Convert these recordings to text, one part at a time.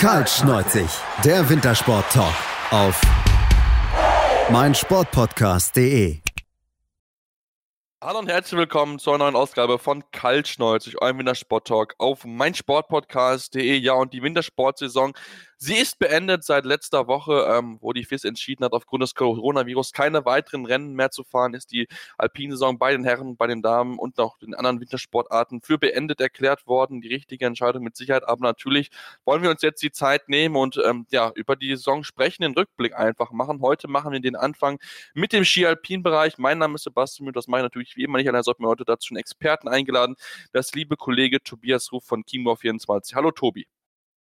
Kaltschneuzig, der Wintersport-Talk auf meinsportpodcast.de. Hallo und herzlich willkommen zur neuen Ausgabe von Kaltschneuzig, eurem Wintersport-Talk auf meinsportpodcast.de. Ja, und die Wintersportsaison Sie ist beendet seit letzter Woche, ähm, wo die FIS entschieden hat, aufgrund des Coronavirus keine weiteren Rennen mehr zu fahren, ist die Alpinsaison bei den Herren, bei den Damen und auch den anderen Wintersportarten für beendet erklärt worden. Die richtige Entscheidung mit Sicherheit, aber natürlich wollen wir uns jetzt die Zeit nehmen und ähm, ja, über die Saison sprechen, den Rückblick einfach machen. Heute machen wir den Anfang mit dem Ski-Alpin-Bereich. Mein Name ist Sebastian Mühl, das mache ich natürlich wie immer nicht, allein sollten wir heute dazu einen Experten eingeladen, das liebe Kollege Tobias Ruf von Chiemgau24. Hallo Tobi.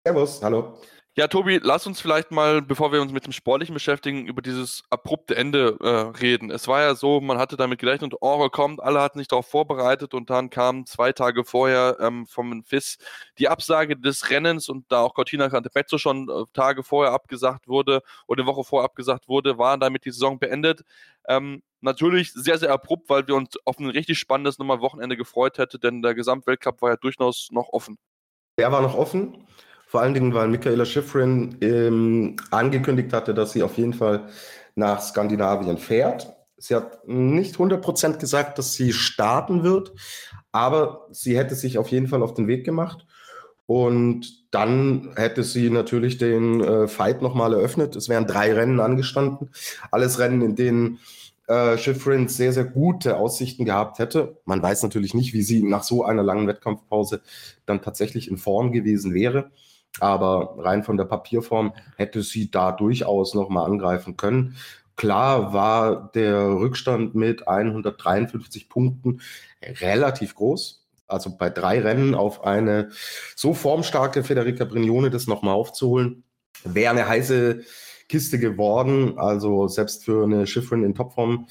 Servus, hallo. Ja, Tobi, lass uns vielleicht mal, bevor wir uns mit dem Sportlichen beschäftigen, über dieses abrupte Ende äh, reden. Es war ja so, man hatte damit gerechnet, Oro kommt, alle hatten sich darauf vorbereitet und dann kam zwei Tage vorher ähm, vom FIS die Absage des Rennens und da auch Cortina Cantepezzo schon äh, Tage vorher abgesagt wurde oder eine Woche vorher abgesagt wurde, war damit die Saison beendet. Ähm, natürlich sehr, sehr abrupt, weil wir uns auf ein richtig spannendes nochmal Wochenende gefreut hätten, denn der Gesamtweltcup war ja durchaus noch offen. Der war noch offen. Vor allen Dingen, weil Michaela Schifrin ähm, angekündigt hatte, dass sie auf jeden Fall nach Skandinavien fährt. Sie hat nicht 100% gesagt, dass sie starten wird, aber sie hätte sich auf jeden Fall auf den Weg gemacht. Und dann hätte sie natürlich den äh, Fight nochmal eröffnet. Es wären drei Rennen angestanden. Alles Rennen, in denen äh, Schifrin sehr, sehr gute Aussichten gehabt hätte. Man weiß natürlich nicht, wie sie nach so einer langen Wettkampfpause dann tatsächlich in Form gewesen wäre. Aber rein von der Papierform hätte sie da durchaus nochmal angreifen können. Klar war der Rückstand mit 153 Punkten relativ groß. Also bei drei Rennen auf eine so formstarke Federica Brignone das nochmal aufzuholen, wäre eine heiße Kiste geworden. Also selbst für eine Schifferin in Topform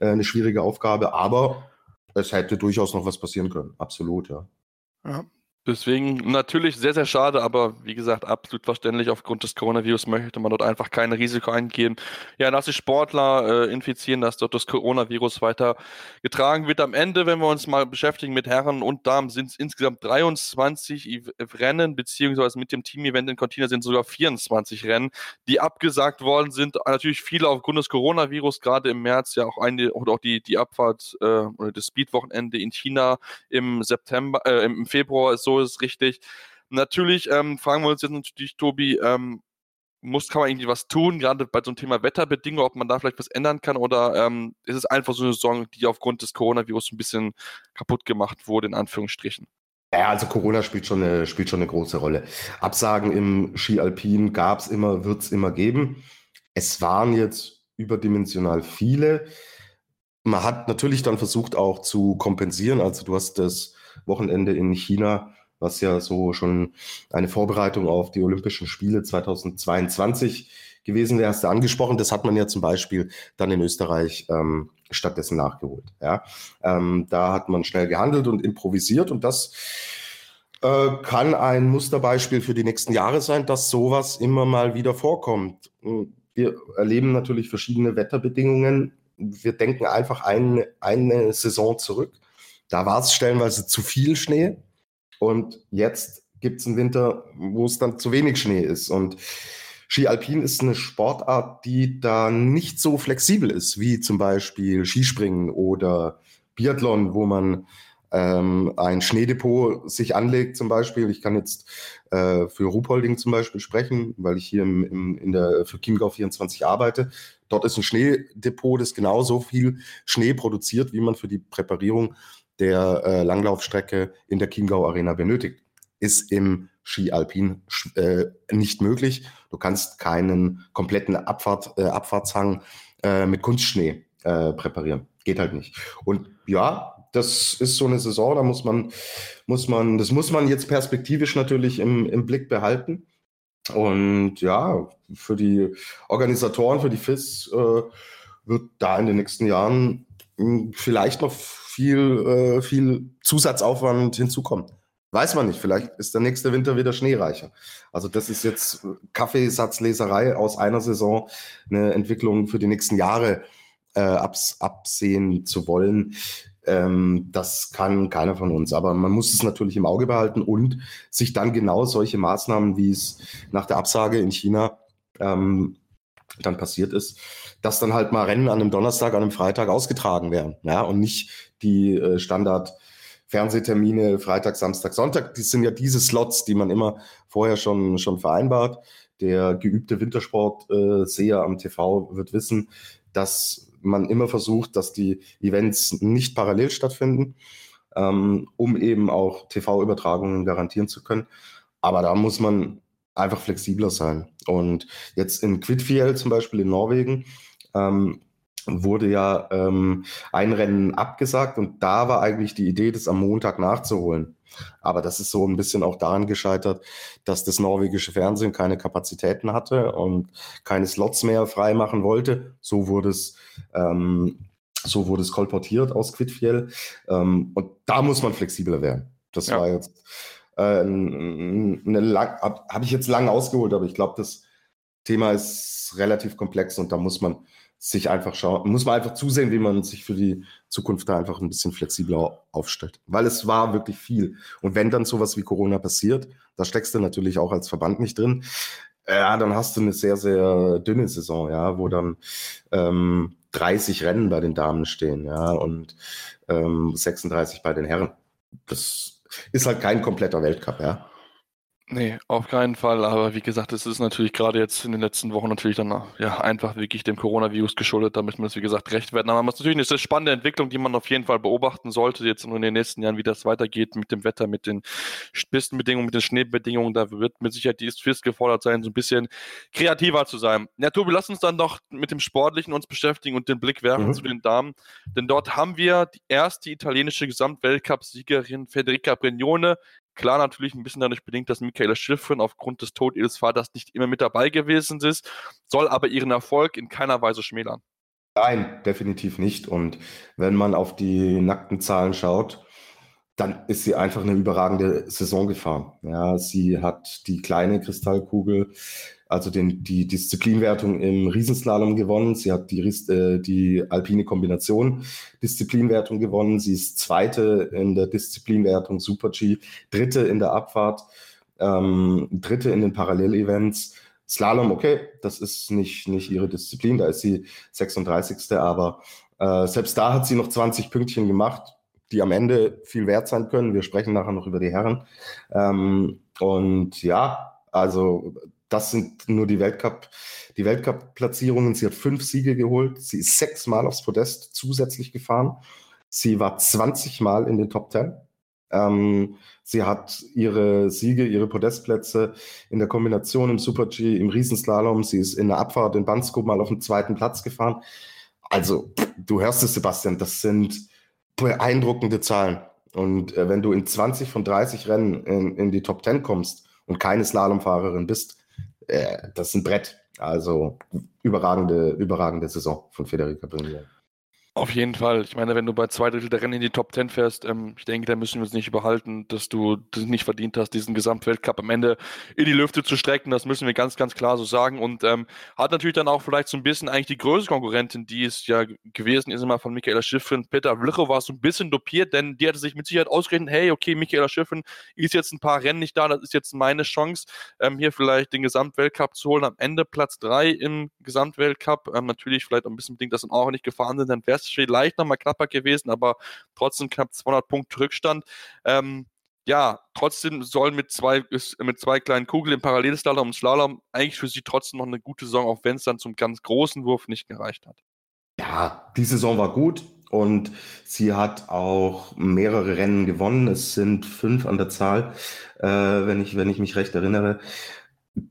äh, eine schwierige Aufgabe. Aber es hätte durchaus noch was passieren können. Absolut, ja. Ja, Deswegen natürlich sehr, sehr schade, aber wie gesagt, absolut verständlich. Aufgrund des Coronavirus möchte man dort einfach kein Risiko eingehen. Ja, dass sich Sportler äh, infizieren, dass dort das Coronavirus weiter getragen wird. Am Ende, wenn wir uns mal beschäftigen mit Herren und Damen, sind es insgesamt 23 Rennen, beziehungsweise mit dem Team-Event in Cortina sind sogar 24 Rennen, die abgesagt worden sind. Natürlich viele aufgrund des Coronavirus, gerade im März, ja auch eine oder auch die, die Abfahrt äh, oder das Speed-Wochenende in China im September, äh, im Februar ist so ist richtig. Natürlich ähm, fragen wir uns jetzt natürlich, Tobi, ähm, muss, kann man irgendwie was tun, gerade bei so einem Thema Wetterbedingungen, ob man da vielleicht was ändern kann oder ähm, ist es einfach so eine Saison, die aufgrund des Coronavirus ein bisschen kaputt gemacht wurde, in Anführungsstrichen? Ja, also Corona spielt schon eine, spielt schon eine große Rolle. Absagen im Ski Alpin gab es immer, wird es immer geben. Es waren jetzt überdimensional viele. Man hat natürlich dann versucht auch zu kompensieren. Also du hast das Wochenende in China was ja so schon eine Vorbereitung auf die Olympischen Spiele 2022 gewesen wäre, hast du angesprochen. Das hat man ja zum Beispiel dann in Österreich ähm, stattdessen nachgeholt. Ja? Ähm, da hat man schnell gehandelt und improvisiert und das äh, kann ein Musterbeispiel für die nächsten Jahre sein, dass sowas immer mal wieder vorkommt. Wir erleben natürlich verschiedene Wetterbedingungen. Wir denken einfach eine, eine Saison zurück. Da war es stellenweise zu viel Schnee, und jetzt gibt es einen Winter, wo es dann zu wenig Schnee ist. Und Ski Alpin ist eine Sportart, die da nicht so flexibel ist, wie zum Beispiel Skispringen oder Biathlon, wo man ähm, ein Schneedepot sich anlegt zum Beispiel. Ich kann jetzt äh, für Ruhpolding zum Beispiel sprechen, weil ich hier im, im, in der, für Chiemgau 24 arbeite. Dort ist ein Schneedepot, das genauso viel Schnee produziert, wie man für die Präparierung der äh, Langlaufstrecke in der Chiemgau Arena benötigt. Ist im Ski Alpin äh, nicht möglich. Du kannst keinen kompletten Abfahrt, äh, Abfahrtshang äh, mit Kunstschnee äh, präparieren. Geht halt nicht. Und ja, das ist so eine Saison, da muss man, muss man, das muss man jetzt perspektivisch natürlich im, im Blick behalten. Und ja, für die Organisatoren, für die FIS äh, wird da in den nächsten Jahren hm, vielleicht noch viel, äh, viel Zusatzaufwand hinzukommt. Weiß man nicht, vielleicht ist der nächste Winter wieder schneereicher. Also das ist jetzt Kaffeesatzleserei aus einer Saison, eine Entwicklung für die nächsten Jahre äh, abs absehen zu wollen. Ähm, das kann keiner von uns. Aber man muss es natürlich im Auge behalten und sich dann genau solche Maßnahmen, wie es nach der Absage in China ähm, dann passiert ist, dass dann halt mal Rennen an einem Donnerstag, an einem Freitag ausgetragen werden. Ja, und nicht die äh, Standard- Fernsehtermine Freitag, Samstag, Sonntag. Das sind ja diese Slots, die man immer vorher schon, schon vereinbart. Der geübte Wintersportseher äh, am TV wird wissen, dass man immer versucht, dass die Events nicht parallel stattfinden, ähm, um eben auch TV-Übertragungen garantieren zu können. Aber da muss man einfach flexibler sein. Und jetzt in Quidfiel zum Beispiel in Norwegen ähm, wurde ja ähm, ein Rennen abgesagt und da war eigentlich die Idee, das am Montag nachzuholen. Aber das ist so ein bisschen auch daran gescheitert, dass das norwegische Fernsehen keine Kapazitäten hatte und keine Slots mehr freimachen wollte. So wurde es, ähm, so wurde es kolportiert aus Quidfiel. Ähm, und da muss man flexibler werden. Das ja. war jetzt äh, eine lang, habe hab ich jetzt lang ausgeholt, aber ich glaube, das Thema ist relativ komplex und da muss man sich einfach schauen, muss man einfach zusehen, wie man sich für die Zukunft da einfach ein bisschen flexibler aufstellt. Weil es war wirklich viel. Und wenn dann sowas wie Corona passiert, da steckst du natürlich auch als Verband nicht drin, ja, dann hast du eine sehr, sehr dünne Saison, ja, wo dann ähm, 30 Rennen bei den Damen stehen, ja, und ähm, 36 bei den Herren. Das ist halt kein kompletter Weltcup, ja. Nee, auf keinen Fall. Aber wie gesagt, es ist natürlich gerade jetzt in den letzten Wochen natürlich dann ja einfach wirklich dem Coronavirus geschuldet. Da müssen wir es, wie gesagt, recht werden. Aber es ist natürlich eine sehr spannende Entwicklung, die man auf jeden Fall beobachten sollte, jetzt in den nächsten Jahren, wie das weitergeht mit dem Wetter, mit den Pistenbedingungen, mit den Schneebedingungen. Da wird mit Sicherheit die FIS gefordert sein, so ein bisschen kreativer zu sein. Ja, Tobi, lass uns dann doch mit dem Sportlichen uns beschäftigen und den Blick werfen mhm. zu den Damen. Denn dort haben wir die erste italienische Gesamtweltcup-Siegerin Federica Brignone Klar, natürlich ein bisschen dadurch bedingt, dass Michaela Schiffrin aufgrund des Todes ihres Vaters nicht immer mit dabei gewesen ist, soll aber ihren Erfolg in keiner Weise schmälern. Nein, definitiv nicht. Und wenn man auf die nackten Zahlen schaut, dann ist sie einfach eine überragende Saison gefahren. Ja, sie hat die kleine Kristallkugel also den, die Disziplinwertung im Riesenslalom gewonnen. Sie hat die, äh, die alpine Kombination Disziplinwertung gewonnen. Sie ist Zweite in der Disziplinwertung Super G, Dritte in der Abfahrt, ähm, Dritte in den Parallelevents. Slalom, okay, das ist nicht, nicht ihre Disziplin, da ist sie 36. Aber äh, selbst da hat sie noch 20 Pünktchen gemacht, die am Ende viel wert sein können. Wir sprechen nachher noch über die Herren. Ähm, und ja, also das sind nur die Weltcup, die Weltcup-Platzierungen. Sie hat fünf Siege geholt. Sie ist sechsmal aufs Podest zusätzlich gefahren. Sie war 20 Mal in den Top Ten. Ähm, sie hat ihre Siege, ihre Podestplätze in der Kombination im Super G, im Riesenslalom. Sie ist in der Abfahrt in Bansko mal auf den zweiten Platz gefahren. Also, du hörst es, Sebastian, das sind beeindruckende Zahlen. Und äh, wenn du in 20 von 30 Rennen in, in die Top 10 kommst und keine Slalomfahrerin bist, äh, das ist ein Brett. Also überragende, überragende Saison von Federica Brunier. Auf jeden Fall. Ich meine, wenn du bei zwei Drittel der Rennen in die Top Ten fährst, ähm, ich denke, da müssen wir uns nicht überhalten, dass du das nicht verdient hast, diesen Gesamtweltcup am Ende in die Lüfte zu strecken. Das müssen wir ganz, ganz klar so sagen. Und ähm, hat natürlich dann auch vielleicht so ein bisschen eigentlich die größte Konkurrentin, die es ja gewesen ist, immer von Michaela Schiffrin. Peter Vlicho war so ein bisschen dopiert, denn die hatte sich mit Sicherheit ausgerechnet, hey, okay, Michaela Schiffrin ist jetzt ein paar Rennen nicht da, das ist jetzt meine Chance, ähm, hier vielleicht den Gesamtweltcup zu holen. Am Ende Platz drei im Gesamtweltcup. Ähm, natürlich vielleicht ein bisschen bedingt, dass dann auch nicht gefahren sind, dann wäre es vielleicht nochmal knapper gewesen, aber trotzdem knapp 200 Punkte Rückstand. Ähm, ja, trotzdem soll mit zwei, mit zwei kleinen Kugeln im Parallelslalom und Slalom eigentlich für sie trotzdem noch eine gute Saison, auch wenn es dann zum ganz großen Wurf nicht gereicht hat. Ja, die Saison war gut und sie hat auch mehrere Rennen gewonnen. Es sind fünf an der Zahl, äh, wenn, ich, wenn ich mich recht erinnere.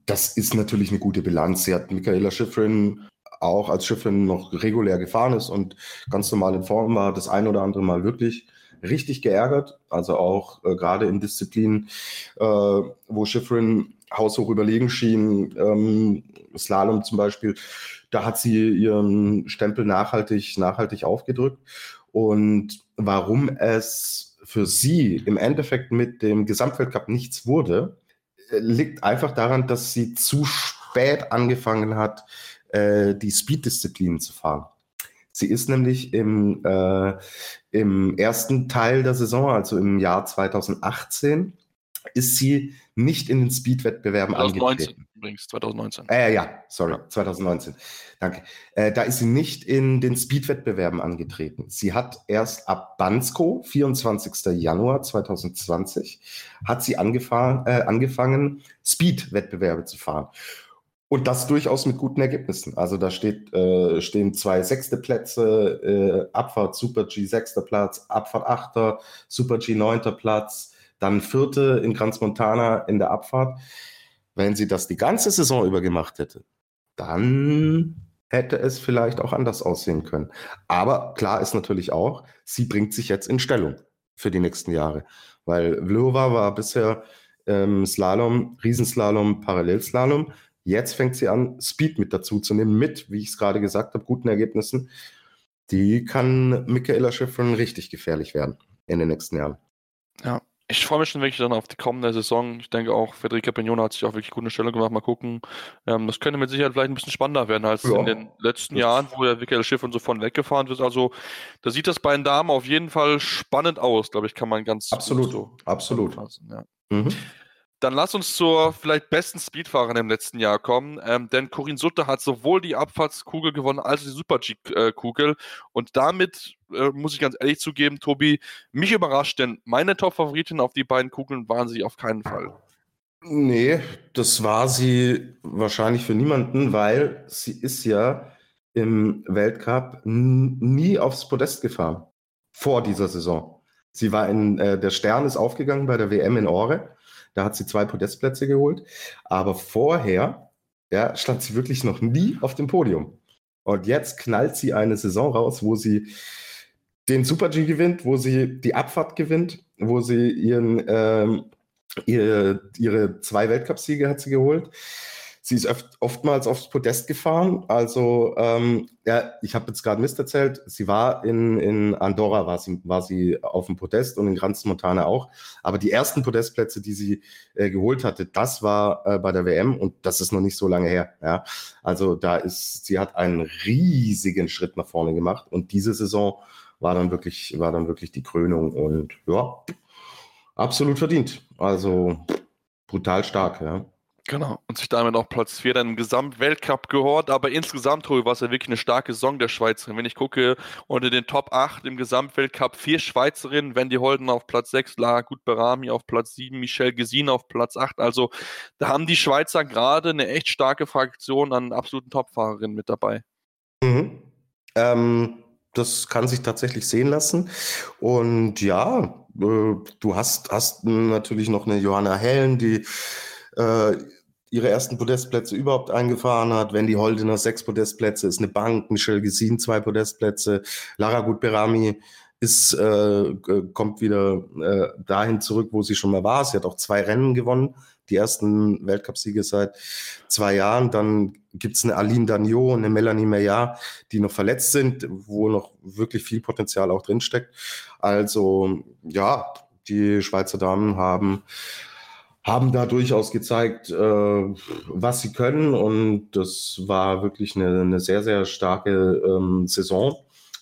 Das ist natürlich eine gute Bilanz. Sie hat Michaela Schifrin auch als Schiffin noch regulär gefahren ist und ganz normal in Form war, das ein oder andere Mal wirklich richtig geärgert. Also auch äh, gerade in Disziplinen, äh, wo Schiffrin haushoch überlegen schien, ähm, Slalom zum Beispiel, da hat sie ihren Stempel nachhaltig, nachhaltig aufgedrückt. Und warum es für sie im Endeffekt mit dem Gesamtweltcup nichts wurde, äh, liegt einfach daran, dass sie zu spät angefangen hat, äh, die Speed-Disziplinen zu fahren. Sie ist nämlich im, äh, im ersten Teil der Saison, also im Jahr 2018, ist sie nicht in den Speed-Wettbewerben angetreten. Übrigens, 2019. Äh, ja, sorry, 2019. Danke. Äh, da ist sie nicht in den Speed-Wettbewerben angetreten. Sie hat erst ab Bansko, 24. Januar 2020, hat sie angefangen, äh, angefangen Speed-Wettbewerbe zu fahren. Und das durchaus mit guten Ergebnissen. Also da steht, äh, stehen zwei sechste Plätze, äh, Abfahrt Super G sechster Platz, Abfahrt achter, Super G neunter Platz, dann vierte in Grans Montana in der Abfahrt. Wenn sie das die ganze Saison über gemacht hätte, dann hätte es vielleicht auch anders aussehen können. Aber klar ist natürlich auch, sie bringt sich jetzt in Stellung für die nächsten Jahre. Weil Vlhova war bisher ähm, Slalom, Riesenslalom, Parallelslalom. Jetzt fängt sie an, Speed mit dazu zu nehmen, mit, wie ich es gerade gesagt habe, guten Ergebnissen. Die kann Michaela Schiffrin richtig gefährlich werden in den nächsten Jahren. Ja, ich freue mich schon wirklich dann auf die kommende Saison. Ich denke auch, Federica Pignone hat sich auch wirklich gute Stellung gemacht. Mal gucken. Ähm, das könnte mit Sicherheit vielleicht ein bisschen spannender werden als ja. in den letzten das Jahren, wo der Michael Schiff und so von weggefahren wird. Also, da sieht das bei den Damen auf jeden Fall spannend aus, glaube ich, kann man ganz absolut, so absolut. Ja. Mhm. Dann lass uns zur vielleicht besten Speedfahrerin im letzten Jahr kommen, ähm, denn Corinne Sutter hat sowohl die Abfahrtskugel gewonnen als auch die Super-G-Kugel und damit äh, muss ich ganz ehrlich zugeben, Tobi, mich überrascht, denn meine Top-Favoritin auf die beiden Kugeln waren sie auf keinen Fall. Nee, das war sie wahrscheinlich für niemanden, weil sie ist ja im Weltcup nie aufs Podest gefahren vor dieser Saison. Sie war in, äh, der Stern ist aufgegangen bei der WM in Ore da hat sie zwei Podestplätze geholt. Aber vorher ja, stand sie wirklich noch nie auf dem Podium. Und jetzt knallt sie eine Saison raus, wo sie den Super G gewinnt, wo sie die Abfahrt gewinnt, wo sie ihren, ähm, ihre, ihre zwei Weltcupsiege hat sie geholt. Sie ist oft, oftmals aufs Podest gefahren. Also, ähm, ja, ich habe jetzt gerade Mist erzählt. Sie war in, in Andorra, war sie, war sie auf dem Podest und in Granz Montana auch. Aber die ersten Podestplätze, die sie äh, geholt hatte, das war äh, bei der WM und das ist noch nicht so lange her. Ja. Also, da ist, sie hat einen riesigen Schritt nach vorne gemacht und diese Saison war dann wirklich, war dann wirklich die Krönung und ja, absolut verdient. Also, brutal stark, ja. Genau, und sich damit auch Platz 4 dann im Gesamtweltcup gehört, aber insgesamt, Tobi, war es ja wirklich eine starke Saison der Schweizerin. Wenn ich gucke, unter den Top 8 im Gesamtweltcup vier Schweizerinnen, Wendy Holden auf Platz 6, Lara Gutberami auf Platz 7, Michelle Gesin auf Platz 8. Also da haben die Schweizer gerade eine echt starke Fraktion an absoluten Topfahrerinnen mit dabei. Mhm. Ähm, das kann sich tatsächlich sehen lassen. Und ja, äh, du hast, hast natürlich noch eine Johanna Hellen, die äh, ihre ersten Podestplätze überhaupt eingefahren hat. Wendy Holdener sechs Podestplätze, ist eine Bank. Michelle Gesin zwei Podestplätze. Lara Gutberami ist, äh, kommt wieder äh, dahin zurück, wo sie schon mal war. Sie hat auch zwei Rennen gewonnen, die ersten Weltcupsiege seit zwei Jahren. Dann gibt's eine Aline Dagnot und eine Melanie Meillard, die noch verletzt sind, wo noch wirklich viel Potenzial auch drinsteckt. Also ja, die Schweizer Damen haben haben da durchaus gezeigt, äh, was sie können. Und das war wirklich eine, eine sehr, sehr starke ähm, Saison.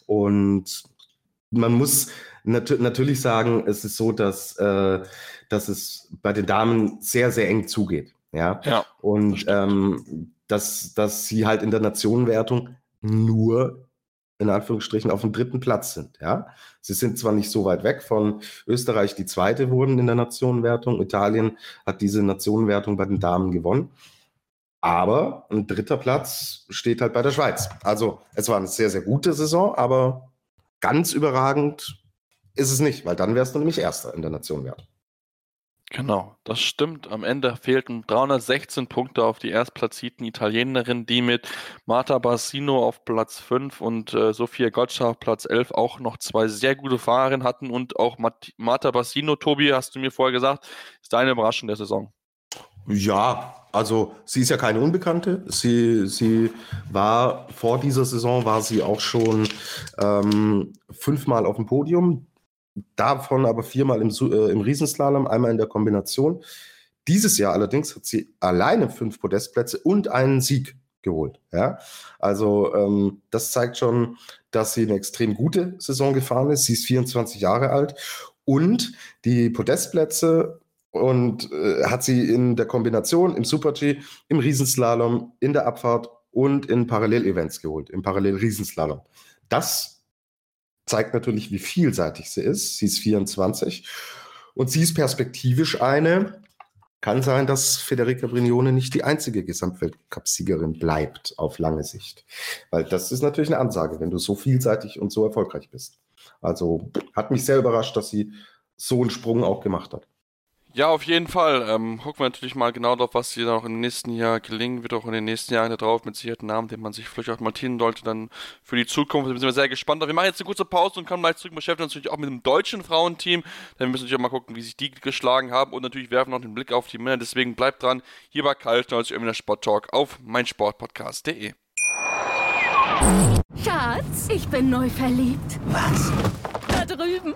Und man muss nat natürlich sagen, es ist so, dass, äh, dass es bei den Damen sehr, sehr eng zugeht. Ja. ja und das ähm, dass, dass sie halt in der Nationenwertung nur in Anführungsstrichen auf dem dritten Platz sind. Ja, sie sind zwar nicht so weit weg von Österreich, die zweite wurden in der Nationenwertung. Italien hat diese Nationenwertung bei den Damen gewonnen. Aber ein dritter Platz steht halt bei der Schweiz. Also es war eine sehr, sehr gute Saison, aber ganz überragend ist es nicht, weil dann wärst du nämlich Erster in der Nationenwertung. Genau, das stimmt. Am Ende fehlten 316 Punkte auf die erstplatzierten Italienerin, die mit Marta Bassino auf Platz 5 und äh, Sofia Gotcha auf Platz 11 auch noch zwei sehr gute Fahrerinnen hatten. Und auch Mat Marta Bassino, Tobi, hast du mir vorher gesagt, ist deine Überraschung der Saison. Ja, also sie ist ja keine Unbekannte. Sie, sie war vor dieser Saison war sie auch schon ähm, fünfmal auf dem Podium davon aber viermal im, äh, im Riesenslalom, einmal in der Kombination. Dieses Jahr allerdings hat sie alleine fünf Podestplätze und einen Sieg geholt. Ja? Also ähm, das zeigt schon, dass sie eine extrem gute Saison gefahren ist. Sie ist 24 Jahre alt und die Podestplätze und äh, hat sie in der Kombination im Super-G, im Riesenslalom, in der Abfahrt und in Parallelevents geholt, im Parallel-Riesenslalom. Das zeigt natürlich, wie vielseitig sie ist. Sie ist 24 und sie ist perspektivisch eine, kann sein, dass Federica Brignone nicht die einzige Gesamtweltcup-Siegerin bleibt auf lange Sicht. Weil das ist natürlich eine Ansage, wenn du so vielseitig und so erfolgreich bist. Also hat mich sehr überrascht, dass sie so einen Sprung auch gemacht hat. Ja, auf jeden Fall. Ähm, gucken wir natürlich mal genau darauf, was hier noch im nächsten Jahr gelingen wird, auch in den nächsten Jahren darauf, mit Sicherheit einen Namen, den man sich vielleicht auch mal tienen sollte, dann für die Zukunft. Da sind wir sehr gespannt. Wir machen jetzt eine kurze Pause und kommen gleich zurück. Wir beschäftigen uns natürlich auch mit dem deutschen Frauenteam. Dann müssen wir natürlich auch mal gucken, wie sich die geschlagen haben und natürlich werfen noch den Blick auf die Männer. Deswegen bleibt dran. Hier bei Kalt, der Sport Talk auf meinsportpodcast.de. Schatz, ich bin neu verliebt. Was?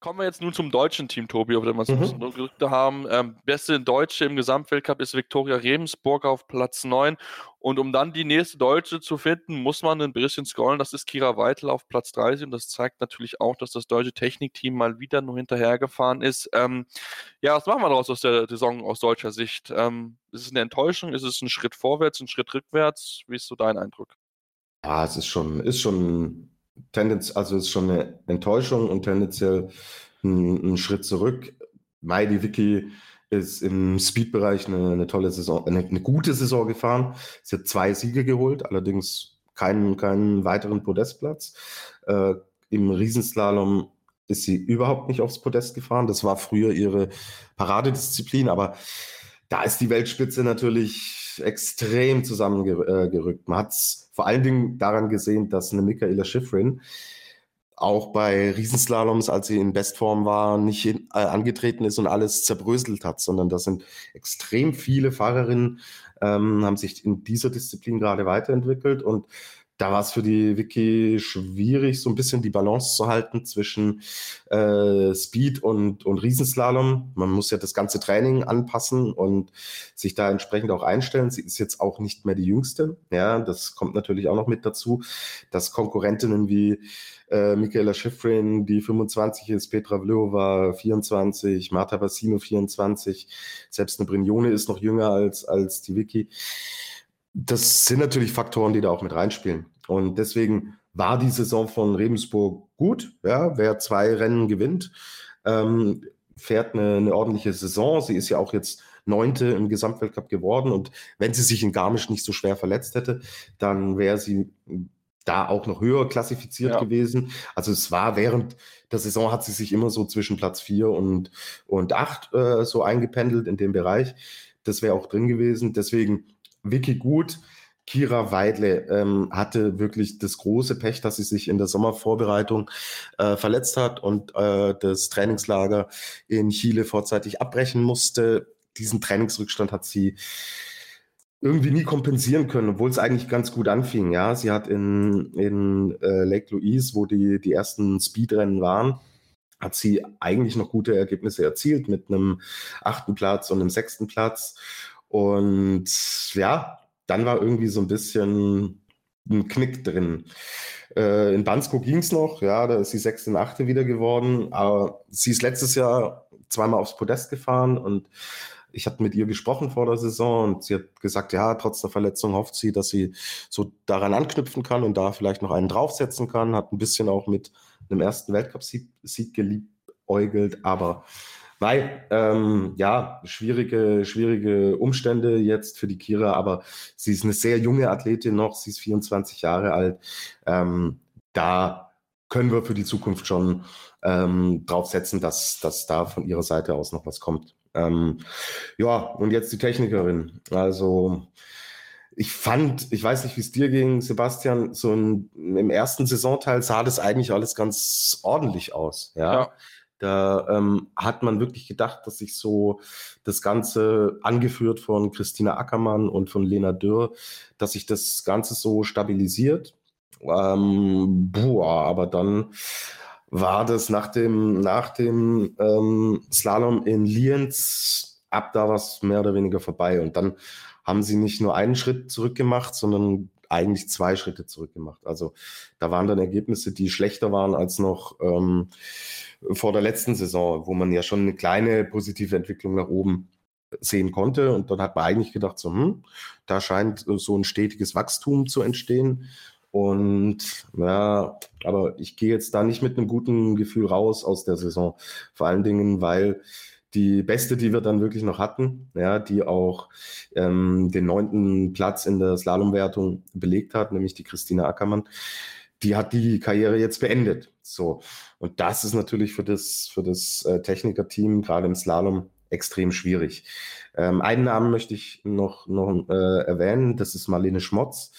Kommen wir jetzt nun zum deutschen Team, Tobi, auf dem wir uns mhm. ein bisschen gerückt haben. Ähm, beste Deutsche im Gesamtweltcup ist Viktoria Rebensburg auf Platz 9. Und um dann die nächste Deutsche zu finden, muss man ein bisschen scrollen. Das ist Kira Weitel auf Platz 30. Und das zeigt natürlich auch, dass das deutsche Technikteam mal wieder nur hinterhergefahren ist. Ähm, ja, was machen wir daraus aus der Saison aus deutscher Sicht? Ähm, ist es eine Enttäuschung? Ist es ein Schritt vorwärts, ein Schritt rückwärts? Wie ist so dein Eindruck? Ja, es ist schon, ist schon Tendenz, also ist schon eine Enttäuschung und tendenziell ein, ein Schritt zurück. Mighty Vicky ist im Speed-Bereich eine, eine, tolle Saison, eine, eine, gute Saison gefahren. Sie hat zwei Siege geholt, allerdings keinen, keinen weiteren Podestplatz. Äh, Im Riesenslalom ist sie überhaupt nicht aufs Podest gefahren. Das war früher ihre Paradedisziplin, aber da ist die Weltspitze natürlich extrem zusammengerückt. Man hat es vor allen Dingen daran gesehen, dass eine Michaela Schifrin auch bei Riesenslaloms, als sie in Bestform war, nicht in, äh, angetreten ist und alles zerbröselt hat, sondern da sind extrem viele Fahrerinnen, ähm, haben sich in dieser Disziplin gerade weiterentwickelt und da war es für die Wiki schwierig, so ein bisschen die Balance zu halten zwischen äh, Speed und, und Riesenslalom. Man muss ja das ganze Training anpassen und sich da entsprechend auch einstellen. Sie ist jetzt auch nicht mehr die Jüngste. Ja, das kommt natürlich auch noch mit dazu, dass Konkurrentinnen wie äh, Michaela Schifrin, die 25 ist, Petra Vlhova 24, Marta Bassino 24, selbst eine Brignone ist noch jünger als, als die Wiki das sind natürlich Faktoren, die da auch mit reinspielen. Und deswegen war die Saison von Rebensburg gut. Ja, wer zwei Rennen gewinnt, ähm, fährt eine, eine, ordentliche Saison. Sie ist ja auch jetzt Neunte im Gesamtweltcup geworden. Und wenn sie sich in Garmisch nicht so schwer verletzt hätte, dann wäre sie da auch noch höher klassifiziert ja. gewesen. Also es war während der Saison hat sie sich immer so zwischen Platz vier und, und acht äh, so eingependelt in dem Bereich. Das wäre auch drin gewesen. Deswegen Vicky Gut. Kira Weidle ähm, hatte wirklich das große Pech, dass sie sich in der Sommervorbereitung äh, verletzt hat und äh, das Trainingslager in Chile vorzeitig abbrechen musste. Diesen Trainingsrückstand hat sie irgendwie nie kompensieren können, obwohl es eigentlich ganz gut anfing. Ja, sie hat in, in äh, Lake Louise, wo die, die ersten Speedrennen waren, hat sie eigentlich noch gute Ergebnisse erzielt mit einem achten Platz und einem sechsten Platz und ja, dann war irgendwie so ein bisschen ein Knick drin. Äh, in Bansko ging es noch, ja, da ist sie sechste und achte wieder geworden, aber sie ist letztes Jahr zweimal aufs Podest gefahren und ich hatte mit ihr gesprochen vor der Saison und sie hat gesagt, ja, trotz der Verletzung hofft sie, dass sie so daran anknüpfen kann und da vielleicht noch einen draufsetzen kann. Hat ein bisschen auch mit einem ersten Weltcup-Sieg geliebäugelt, aber weil, ähm, ja, schwierige, schwierige Umstände jetzt für die Kira, aber sie ist eine sehr junge Athletin noch, sie ist 24 Jahre alt. Ähm, da können wir für die Zukunft schon ähm, drauf setzen, dass, dass da von ihrer Seite aus noch was kommt. Ähm, ja, und jetzt die Technikerin. Also ich fand, ich weiß nicht, wie es dir ging, Sebastian, so ein, im ersten Saisonteil sah das eigentlich alles ganz ordentlich aus. Ja. ja. Da ähm, hat man wirklich gedacht, dass sich so das Ganze, angeführt von Christina Ackermann und von Lena Dürr, dass sich das Ganze so stabilisiert. Ähm, boah, aber dann war das nach dem, nach dem ähm, Slalom in Lienz ab da was mehr oder weniger vorbei. Und dann haben sie nicht nur einen Schritt zurückgemacht, sondern eigentlich zwei Schritte zurückgemacht. Also da waren dann Ergebnisse, die schlechter waren als noch ähm, vor der letzten Saison, wo man ja schon eine kleine positive Entwicklung nach oben sehen konnte. Und dann hat man eigentlich gedacht, so, hm, da scheint so ein stetiges Wachstum zu entstehen. Und ja, aber ich gehe jetzt da nicht mit einem guten Gefühl raus aus der Saison. Vor allen Dingen, weil die beste, die wir dann wirklich noch hatten, ja, die auch ähm, den neunten Platz in der Slalomwertung belegt hat, nämlich die Christina Ackermann, die hat die Karriere jetzt beendet. So. Und das ist natürlich für das, für das äh, Technikerteam, gerade im Slalom, extrem schwierig. Ähm, einen Namen möchte ich noch, noch äh, erwähnen, das ist Marlene Schmotz,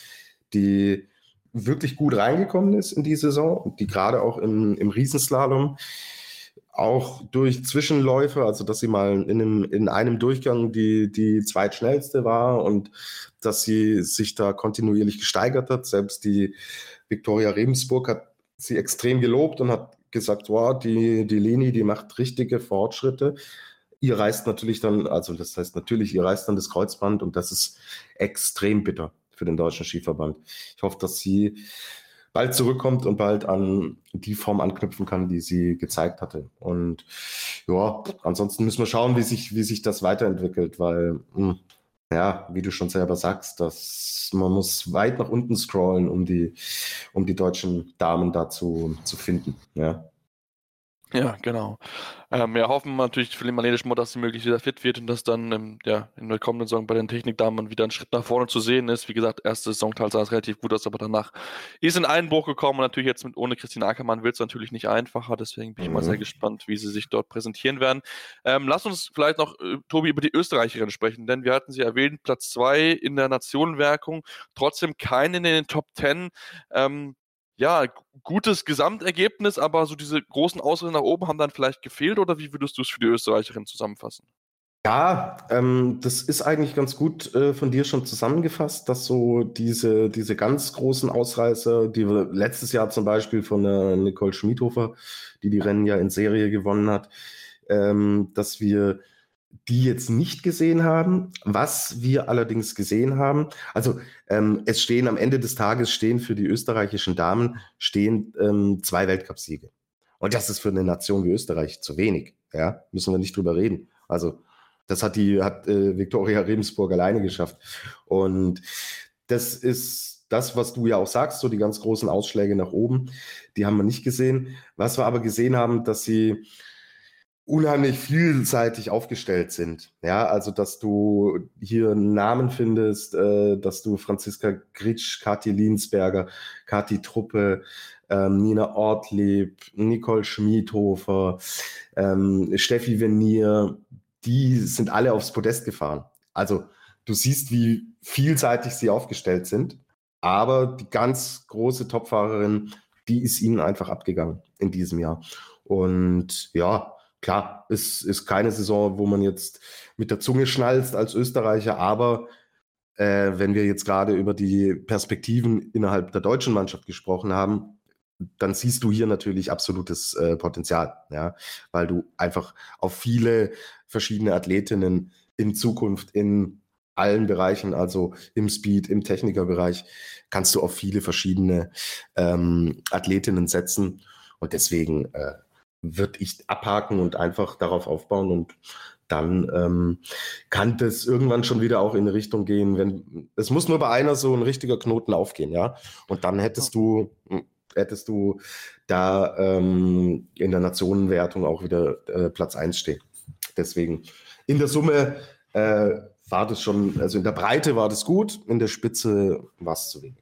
die wirklich gut reingekommen ist in die Saison, die gerade auch im, im Riesenslalom auch durch Zwischenläufe, also dass sie mal in einem, in einem Durchgang die, die zweitschnellste war und dass sie sich da kontinuierlich gesteigert hat. Selbst die Viktoria Rebensburg hat sie extrem gelobt und hat gesagt, wow, die, die Leni, die macht richtige Fortschritte. Ihr reißt natürlich dann, also das heißt natürlich, ihr reißt dann das Kreuzband und das ist extrem bitter für den Deutschen Skiverband. Ich hoffe, dass sie bald zurückkommt und bald an die Form anknüpfen kann, die sie gezeigt hatte. Und ja, ansonsten müssen wir schauen, wie sich, wie sich das weiterentwickelt, weil, mh, hm, ja, wie du schon selber sagst, dass man muss weit nach unten scrollen, um die, um die deutschen Damen dazu zu finden. Ja. Ja, genau. Ähm, ja, hoffen wir natürlich für die Marlene Schmott, dass sie möglichst wieder fit wird und dass dann ähm, ja, in der kommenden Saison bei den Technikdamen wieder ein Schritt nach vorne zu sehen ist. Wie gesagt, erste Saisonteil sah es relativ gut aus, aber danach ist ein Einbruch gekommen und natürlich jetzt mit ohne Christine Ackermann wird es natürlich nicht einfacher. Deswegen bin ich mal sehr mhm. gespannt, wie sie sich dort präsentieren werden. Ähm, lass uns vielleicht noch, äh, Tobi, über die Österreicherin sprechen, denn wir hatten sie erwähnt, Platz zwei in der Nationenwerkung, trotzdem keinen in den Top Ten. Ähm, ja, gutes Gesamtergebnis, aber so diese großen Ausreißer nach oben haben dann vielleicht gefehlt oder wie würdest du es für die Österreicherin zusammenfassen? Ja, ähm, das ist eigentlich ganz gut äh, von dir schon zusammengefasst, dass so diese, diese ganz großen Ausreißer, die wir letztes Jahr zum Beispiel von der Nicole Schmiedhofer, die die Rennen ja in Serie gewonnen hat, ähm, dass wir die jetzt nicht gesehen haben. Was wir allerdings gesehen haben, also ähm, es stehen am Ende des Tages stehen für die österreichischen Damen stehen ähm, zwei Weltcupsiege. Und das ist für eine Nation wie Österreich zu wenig. Ja, müssen wir nicht drüber reden. Also das hat die hat äh, Viktoria Rebensburg alleine geschafft. Und das ist das, was du ja auch sagst, so die ganz großen Ausschläge nach oben, die haben wir nicht gesehen. Was wir aber gesehen haben, dass sie unheimlich vielseitig aufgestellt sind. Ja, also dass du hier Namen findest, äh, dass du Franziska Gritsch, Kathi Linsberger, Kathi Truppe, ähm, Nina Ortlieb, Nicole Schmiedhofer, ähm, Steffi Venier, die sind alle aufs Podest gefahren. Also du siehst, wie vielseitig sie aufgestellt sind, aber die ganz große Topfahrerin, die ist ihnen einfach abgegangen in diesem Jahr. Und ja, klar, es ist keine Saison, wo man jetzt mit der Zunge schnalzt als Österreicher, aber äh, wenn wir jetzt gerade über die Perspektiven innerhalb der deutschen Mannschaft gesprochen haben, dann siehst du hier natürlich absolutes äh, Potenzial, ja, weil du einfach auf viele verschiedene Athletinnen in Zukunft in allen Bereichen, also im Speed, im Technikerbereich, kannst du auf viele verschiedene ähm, Athletinnen setzen. Und deswegen äh, würde ich abhaken und einfach darauf aufbauen und dann ähm, kann das irgendwann schon wieder auch in eine Richtung gehen, wenn es muss nur bei einer so ein richtiger Knoten aufgehen, ja. Und dann hättest du hm, hättest du da ähm, in der Nationenwertung auch wieder äh, Platz 1 stehen. Deswegen in der Summe äh, war das schon, also in der Breite war das gut, in der Spitze war es zu wenig.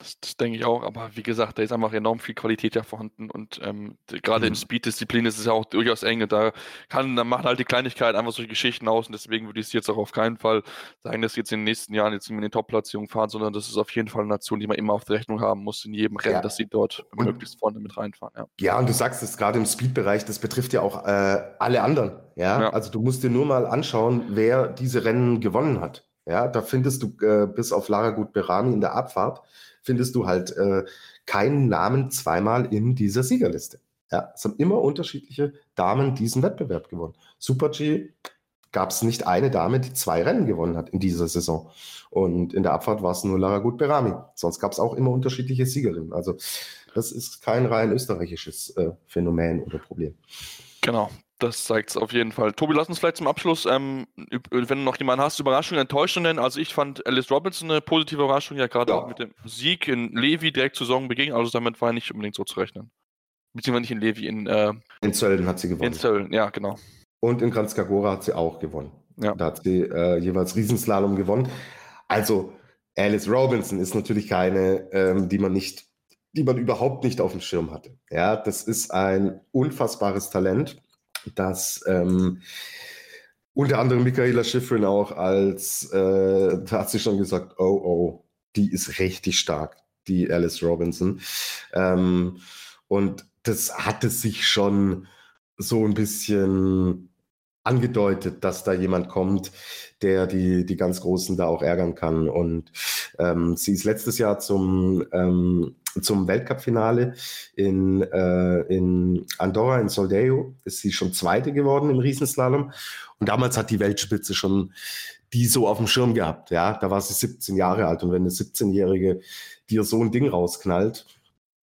Das, das, denke ich auch, aber wie gesagt, da ist einfach enorm viel Qualität ja vorhanden und ähm, gerade mhm. in Speed-Disziplin ist es ja auch durchaus eng und da kann, dann machen halt die Kleinigkeit einfach solche Geschichten aus und deswegen würde ich es jetzt auch auf keinen Fall sagen, dass jetzt in den nächsten Jahren jetzt in den Top-Platzierungen fahren, sondern das ist auf jeden Fall eine Nation, die man immer auf der Rechnung haben muss in jedem Rennen, ja. dass sie dort und, möglichst vorne mit reinfahren. Ja, ja und du sagst es gerade im Speed-Bereich, das betrifft ja auch äh, alle anderen. Ja? ja, also du musst dir nur mal anschauen, wer diese Rennen gewonnen hat. Ja, da findest du äh, bis auf Lara Gut Berami in der Abfahrt findest du halt äh, keinen Namen zweimal in dieser Siegerliste. Ja, es haben immer unterschiedliche Damen diesen Wettbewerb gewonnen. Super G gab es nicht eine Dame, die zwei Rennen gewonnen hat in dieser Saison. Und in der Abfahrt war es nur Lara Gut Berami. Sonst gab es auch immer unterschiedliche Siegerinnen. Also das ist kein rein österreichisches äh, Phänomen oder Problem. Genau, das zeigt es auf jeden Fall. Tobi, lass uns vielleicht zum Abschluss, ähm, wenn du noch jemanden hast, Überraschungen, Enttäuschungen. Also ich fand Alice Robinson eine positive Überraschung, ja gerade ja. auch mit dem Sieg in Levi direkt zur Saison beging. Also damit war nicht unbedingt so zu rechnen. Beziehungsweise nicht in Levi, in, äh, in Zöllen hat sie gewonnen. In Zöllen, ja, genau. Und in Kranzkagora hat sie auch gewonnen. Ja. Da hat sie äh, jeweils Riesenslalom gewonnen. Also Alice Robinson ist natürlich keine, ähm, die man nicht, die man überhaupt nicht auf dem Schirm hatte. Ja, das ist ein unfassbares Talent dass ähm, unter anderem Michaela Schifrin auch als, äh, da hat sie schon gesagt, oh, oh, die ist richtig stark, die Alice Robinson. Ähm, und das hatte sich schon so ein bisschen angedeutet, dass da jemand kommt, der die, die ganz Großen da auch ärgern kann. Und ähm, sie ist letztes Jahr zum, ähm, zum Weltcup-Finale in, äh, in Andorra, in Soldeo, ist sie schon Zweite geworden im Riesenslalom. Und damals hat die Weltspitze schon die so auf dem Schirm gehabt. Ja, da war sie 17 Jahre alt. Und wenn eine 17-Jährige dir so ein Ding rausknallt,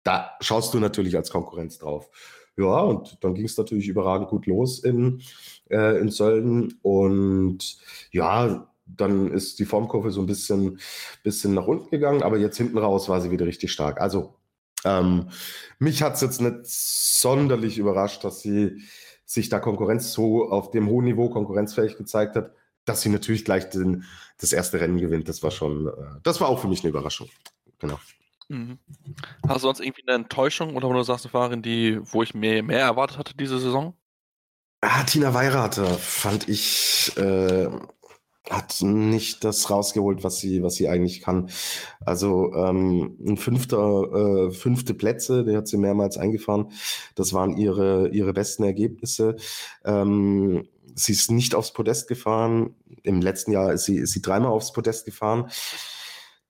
da schaust du natürlich als Konkurrenz drauf. Ja, und dann ging es natürlich überragend gut los in, äh, in Sölden. Und ja, dann ist die Formkurve so ein bisschen, bisschen nach unten gegangen, aber jetzt hinten raus war sie wieder richtig stark. Also ähm, mich hat es jetzt nicht sonderlich überrascht, dass sie sich da Konkurrenz so auf dem hohen Niveau konkurrenzfähig gezeigt hat, dass sie natürlich gleich den, das erste Rennen gewinnt. Das war schon, äh, das war auch für mich eine Überraschung. Genau. Mhm. Hast du sonst irgendwie eine Enttäuschung oder wo du sagst, eine Fahrerin, die, wo ich mehr, mehr erwartet hatte diese Saison? Ah, Tina Weirater fand ich, äh, hat nicht das rausgeholt, was sie, was sie eigentlich kann. Also ähm, ein fünfter, äh, fünfte Plätze, der hat sie mehrmals eingefahren. Das waren ihre, ihre besten Ergebnisse. Ähm, sie ist nicht aufs Podest gefahren. Im letzten Jahr ist sie, ist sie dreimal aufs Podest gefahren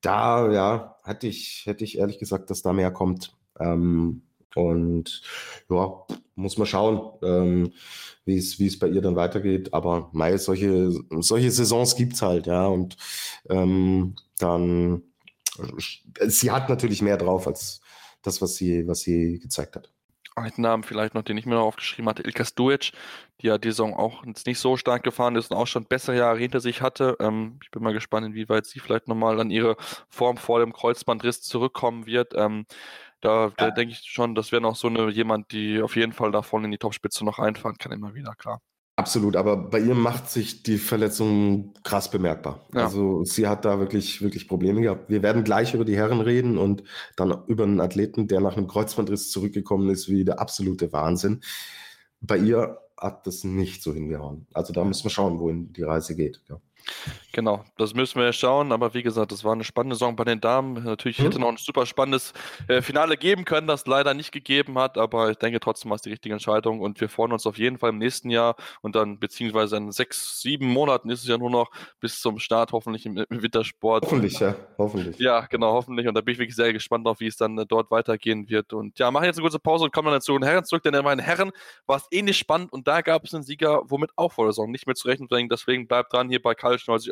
da, ja, hätte ich, hätte ich ehrlich gesagt, dass da mehr kommt. Ähm, und ja, muss man schauen, ähm, wie es, es bei ihr dann weitergeht. Aber mei, solche, solche Saisons gibt's halt, ja. Und ähm, dann, sie hat natürlich mehr drauf als das, was sie, was sie gezeigt hat einen Namen vielleicht noch, den ich mir noch aufgeschrieben hatte, Ilka Stuic, die ja die Saison auch nicht so stark gefahren ist und auch schon bessere Jahre hinter sich hatte. Ähm, ich bin mal gespannt, inwieweit sie vielleicht nochmal an ihre Form vor dem Kreuzbandriss zurückkommen wird. Ähm, da, ja. da denke ich schon, das wäre noch so eine jemand, die auf jeden Fall da vorne in die Topspitze noch einfahren kann, immer wieder, klar. Absolut, aber bei ihr macht sich die Verletzung krass bemerkbar. Ja. Also sie hat da wirklich, wirklich Probleme gehabt. Wir werden gleich über die Herren reden und dann über einen Athleten, der nach einem Kreuzbandriss zurückgekommen ist, wie der absolute Wahnsinn. Bei ihr hat das nicht so hingehauen. Also da müssen wir schauen, wohin die Reise geht. Ja. Genau, das müssen wir schauen. Aber wie gesagt, das war eine spannende Saison bei den Damen. Natürlich mhm. hätte noch ein super spannendes äh, Finale geben können, das leider nicht gegeben hat. Aber ich denke trotzdem war es die richtige Entscheidung. Und wir freuen uns auf jeden Fall im nächsten Jahr und dann beziehungsweise in sechs, sieben Monaten ist es ja nur noch bis zum Start hoffentlich im, im Wintersport. Hoffentlich, ja, hoffentlich. Ja, genau, hoffentlich. Und da bin ich wirklich sehr gespannt auf, wie es dann äh, dort weitergehen wird. Und ja, machen jetzt eine kurze Pause und kommen dann zu den Herren zurück. Denn bei den Herren war es ähnlich spannend und da gab es einen Sieger, womit auch vor der Saison nicht mehr zu rechnen. Deswegen bleibt dran hier bei Karl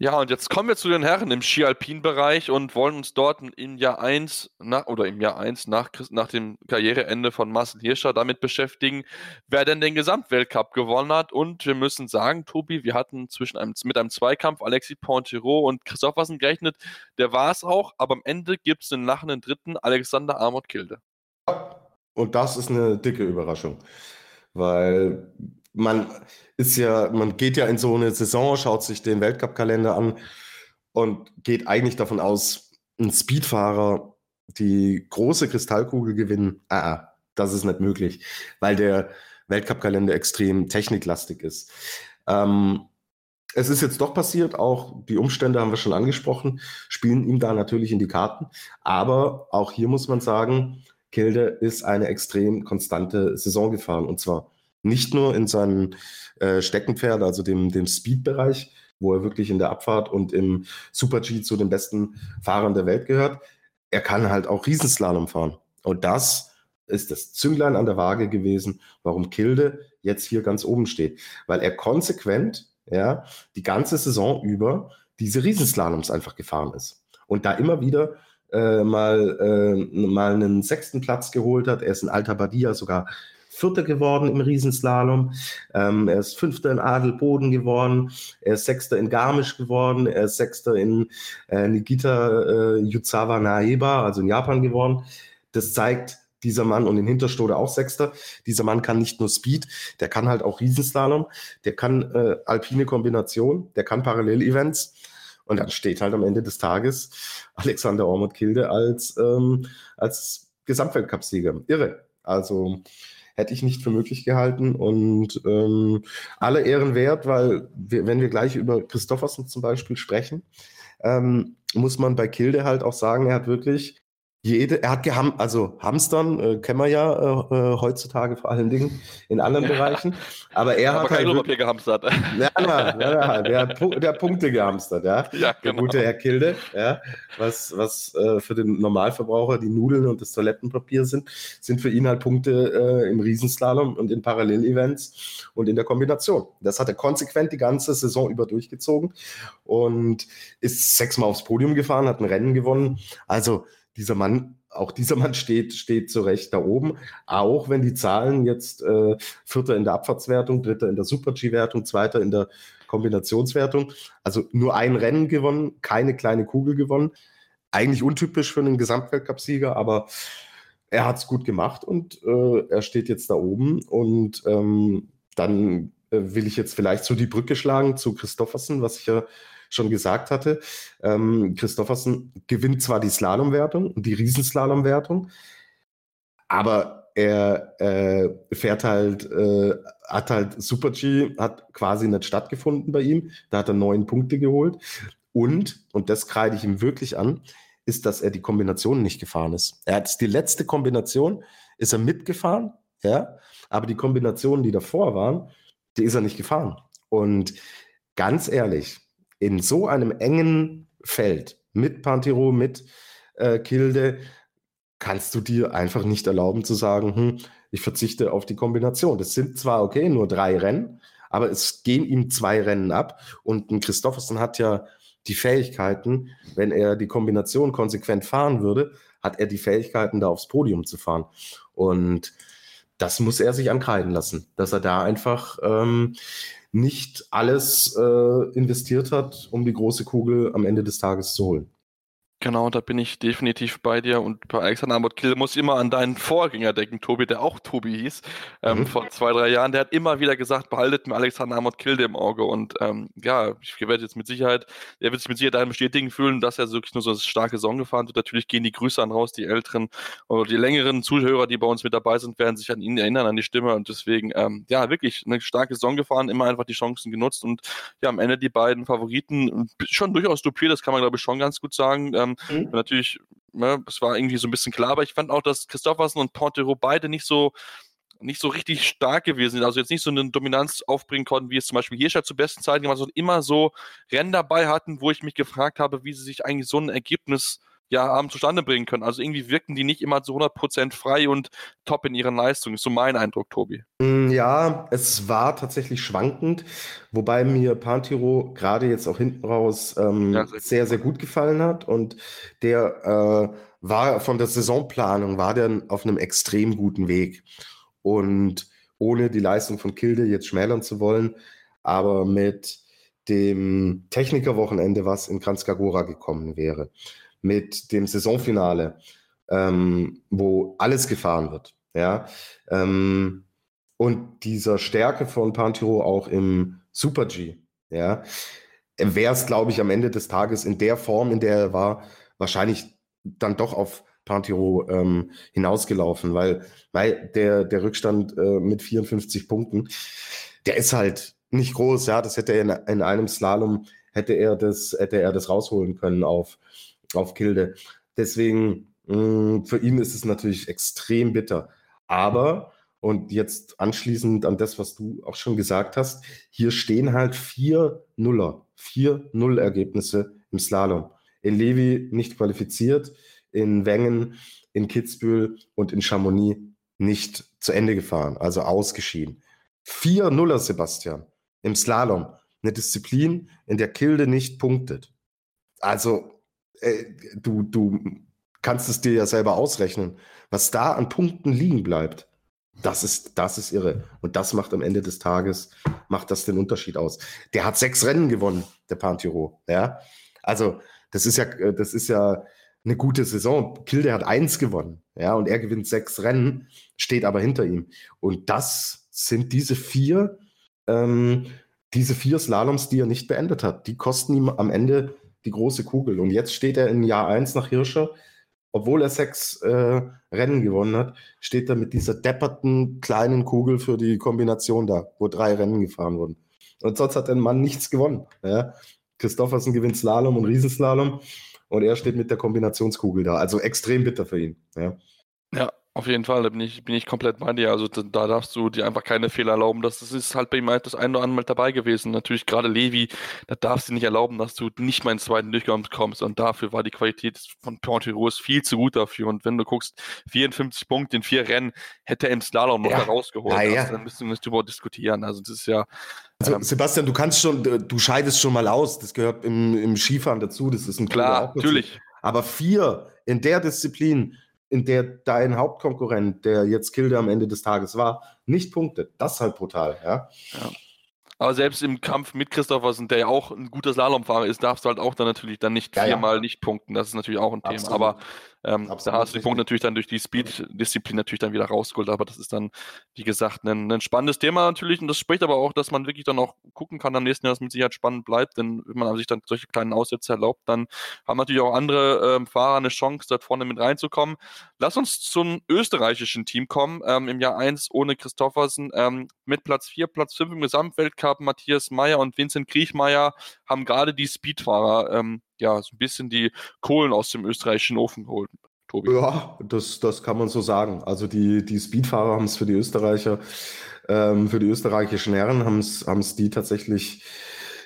Ja, und jetzt kommen wir zu den Herren im Ski-Alpin-Bereich und wollen uns dort im Jahr 1 nach, oder im Jahr 1 nach, nach dem Karriereende von Marcel Hirscher damit beschäftigen, wer denn den Gesamtweltcup gewonnen hat. Und wir müssen sagen, Tobi, wir hatten zwischen einem, mit einem Zweikampf Alexis Pontero und Christophersen gerechnet. Der war es auch, aber am Ende gibt es den lachenden Dritten, Alexander Armut Kilde. Und das ist eine dicke Überraschung, weil man ist ja, man geht ja in so eine Saison, schaut sich den Weltcup-Kalender an und geht eigentlich davon aus, ein Speedfahrer die große Kristallkugel gewinnen. Ah, ah, das ist nicht möglich, weil der Weltcup-Kalender extrem techniklastig ist. Ähm, es ist jetzt doch passiert, auch die Umstände haben wir schon angesprochen, spielen ihm da natürlich in die Karten. Aber auch hier muss man sagen, Kilde ist eine extrem konstante Saison gefahren. Und zwar nicht nur in seinem äh, Steckenpferd, also dem, dem Speed-Bereich, wo er wirklich in der Abfahrt und im Super-G zu den besten Fahrern der Welt gehört. Er kann halt auch Riesenslalom fahren. Und das ist das Zünglein an der Waage gewesen, warum Kilde jetzt hier ganz oben steht. Weil er konsequent, ja, die ganze Saison über diese Riesenslaloms einfach gefahren ist. Und da immer wieder äh, mal, äh, mal einen sechsten Platz geholt hat. Er ist in Alta Badia sogar Vierter geworden im Riesenslalom. Ähm, er ist Fünfter in Adelboden geworden. Er ist Sechster in Garmisch geworden. Er ist Sechster in äh, Nigita äh, Yuzawa Naeba, also in Japan geworden. Das zeigt, dieser Mann und in Hinterstode auch Sechster. Dieser Mann kann nicht nur Speed, der kann halt auch Riesenslalom, der kann äh, alpine Kombination, der kann Parallelevents. Und dann steht halt am Ende des Tages Alexander Ormond Kilde als, ähm, als Gesamtweltcupsieger. Irre. Also hätte ich nicht für möglich gehalten. Und ähm, alle Ehren wert, weil wir, wenn wir gleich über Christoffersen zum Beispiel sprechen, ähm, muss man bei Kilde halt auch sagen, er hat wirklich jede, er hat geham, also Hamstern äh, kennen wir ja äh, äh, heutzutage vor allen Dingen in anderen ja. Bereichen. Aber er aber hat kein halt Klopapier gehamstert. Ja, ja, ja, der, hat, der hat Punkte gehamstert, ja. ja genau. Der gute Herr Kilde, ja. Was, was äh, für den Normalverbraucher die Nudeln und das Toilettenpapier sind, sind für ihn halt Punkte äh, im Riesenslalom und in Parallelevents und in der Kombination. Das hat er konsequent die ganze Saison über durchgezogen und ist sechsmal aufs Podium gefahren, hat ein Rennen gewonnen. Also dieser Mann, auch dieser Mann steht, steht zu Recht da oben. Auch wenn die Zahlen jetzt äh, Vierter in der Abfahrtswertung, Dritter in der Super-G-Wertung, Zweiter in der Kombinationswertung. Also nur ein Rennen gewonnen, keine kleine Kugel gewonnen. Eigentlich untypisch für einen Gesamtweltcupsieger, aber er hat es gut gemacht und äh, er steht jetzt da oben. Und ähm, dann äh, will ich jetzt vielleicht so die Brücke schlagen zu Christoffersen, was ich ja schon gesagt hatte. Ähm, Christoffersen gewinnt zwar die Slalomwertung die Riesenslalomwertung, aber er äh, fährt halt, äh, hat halt Super G, hat quasi nicht stattgefunden bei ihm. Da hat er neun Punkte geholt. Und, und das kreide ich ihm wirklich an, ist, dass er die Kombination nicht gefahren ist. Er hat die letzte Kombination, ist er mitgefahren, ja, aber die Kombinationen, die davor waren, die ist er nicht gefahren. Und ganz ehrlich, in so einem engen Feld mit Pantero, mit äh, Kilde, kannst du dir einfach nicht erlauben zu sagen, hm, ich verzichte auf die Kombination. Das sind zwar okay, nur drei Rennen, aber es gehen ihm zwei Rennen ab und ein Christoffersen hat ja die Fähigkeiten, wenn er die Kombination konsequent fahren würde, hat er die Fähigkeiten, da aufs Podium zu fahren. Und das muss er sich ankreiden lassen, dass er da einfach ähm, nicht alles äh, investiert hat, um die große Kugel am Ende des Tages zu holen. Genau, da bin ich definitiv bei dir. Und bei Alexander Amott-Kill muss immer an deinen Vorgänger denken, Tobi, der auch Tobi hieß, ähm, mhm. vor zwei, drei Jahren. Der hat immer wieder gesagt, behaltet mir Alexander Amott-Kilde im Auge. Und ähm, ja, ich werde jetzt mit Sicherheit, er wird sich mit Sicherheit darin bestätigen fühlen, dass er wirklich nur so eine starke Saison gefahren hat. Natürlich gehen die Grüße an raus, die älteren oder die längeren Zuhörer, die bei uns mit dabei sind, werden sich an ihn erinnern, an die Stimme. Und deswegen, ähm, ja, wirklich eine starke Saison gefahren, immer einfach die Chancen genutzt. Und ja, am Ende die beiden Favoriten, schon durchaus dupiert, das kann man, glaube ich, schon ganz gut sagen. Ähm, mhm. Natürlich, ne, es war irgendwie so ein bisschen klar, aber ich fand auch, dass Christoffersen und Pontero beide nicht so nicht so richtig stark gewesen sind, also jetzt nicht so eine Dominanz aufbringen konnten, wie es zum Beispiel Hirscher zu besten Zeiten gemacht, sondern immer so Rennen dabei hatten, wo ich mich gefragt habe, wie sie sich eigentlich so ein Ergebnis ja, haben zustande bringen können. Also irgendwie wirkten die nicht immer zu 100% frei und top in ihren Leistungen. Ist so mein Eindruck, Tobi. Mm, ja, es war tatsächlich schwankend, wobei mir Pantiro gerade jetzt auch hinten raus ähm, ja, sehr, sehr, sehr, gut gefallen hat und der äh, war von der Saisonplanung, war der auf einem extrem guten Weg und ohne die Leistung von Kilde jetzt schmälern zu wollen, aber mit dem Technikerwochenende, was in Kranzkagora gekommen wäre, mit dem Saisonfinale, ähm, wo alles gefahren wird. Ja, ähm, und dieser Stärke von Pantiro auch im Super G. Ja, wäre es, glaube ich, am Ende des Tages in der Form, in der er war, wahrscheinlich dann doch auf Pantiro ähm, hinausgelaufen, weil, weil der, der Rückstand äh, mit 54 Punkten, der ist halt nicht groß, ja, das hätte er in, in einem Slalom, hätte er das, hätte er das rausholen können auf auf Kilde. Deswegen, mh, mm, für ihn ist es natürlich extrem bitter. Aber, und jetzt anschließend an das, was du auch schon gesagt hast, hier stehen halt vier Nuller, vier Nullergebnisse im Slalom. In Levi nicht qualifiziert, in Wengen, in Kitzbühel und in Chamonix nicht zu Ende gefahren, also ausgeschieden. Vier Nuller, Sebastian, im Slalom. Eine Disziplin, in der Kilde nicht punktet. Also äh, du, du kannst es dir ja selber ausrechnen, was da an Punkten liegen bleibt. Das ist, das ist irre. Und das macht am Ende des Tages, macht das den Unterschied aus. Der hat sechs Rennen gewonnen, der Pantiro. Ja. Also, das ist ja, das ist ja eine gute Saison. Kilde hat eins gewonnen. Ja, und er gewinnt sechs Rennen, steht aber hinter ihm. Und das sind diese vier, ähm, diese vier Slaloms, die er nicht beendet hat. Die kosten ihm am Ende die große Kugel. Und jetzt steht er in Jahr 1 nach Hirscher, obwohl er sechs äh, Rennen gewonnen hat, steht er mit dieser depperten kleinen Kugel für die Kombination da, wo drei Rennen gefahren wurden. Und sonst hat der Mann nichts gewonnen. Ja? Christoffersen gewinnt Slalom und Riesenslalom und er steht mit der Kombinationskugel da. Also extrem bitter für ihn. Ja auf jeden Fall, da bin ich, bin ich komplett bei dir. Also da, da, darfst du dir einfach keine Fehler erlauben. Das, das ist halt bei ihm halt das ein oder andere Mal dabei gewesen. Natürlich gerade Levi, da darfst du nicht erlauben, dass du nicht mal ins zweiten Durchgang kommst. Und dafür war die Qualität von Pontiros viel zu gut dafür. Und wenn du guckst, 54 Punkte in vier Rennen, hätte er im Slalom noch ja. rausgeholt. Ja, ja. Also, dann müssen wir nicht darüber diskutieren. Also das ist ja. Also, ähm, Sebastian, du kannst schon, du scheidest schon mal aus. Das gehört im, im Skifahren dazu. Das ist ein Klar, natürlich. Aber vier in der Disziplin in der dein Hauptkonkurrent, der jetzt Kilde am Ende des Tages war, nicht punktet. Das ist halt brutal, ja. ja. Aber selbst im Kampf mit Christophersen, der ja auch ein guter Slalomfahrer ist, darfst du halt auch dann natürlich dann nicht ja, viermal ja. nicht punkten. Das ist natürlich auch ein Absolut. Thema. Aber ähm, da hast du die Punkte natürlich dann durch die Speed-Disziplin natürlich dann wieder rausgeholt, aber das ist dann, wie gesagt, ein, ein, spannendes Thema natürlich und das spricht aber auch, dass man wirklich dann auch gucken kann am nächsten Jahr, dass mit Sicherheit spannend bleibt, denn wenn man sich dann solche kleinen Aussätze erlaubt, dann haben natürlich auch andere ähm, Fahrer eine Chance, dort vorne mit reinzukommen. Lass uns zum österreichischen Team kommen, ähm, im Jahr 1 ohne Christoffersen, ähm, mit Platz 4, Platz 5 im Gesamtweltcup, Matthias Meyer und Vincent Kriechmeier haben gerade die Speedfahrer ähm, ja, so ein bisschen die Kohlen aus dem österreichischen Ofen geholt. Tobi. Ja, das, das kann man so sagen. Also die, die Speedfahrer haben es für die Österreicher, ähm, für die österreichischen Herren haben es die tatsächlich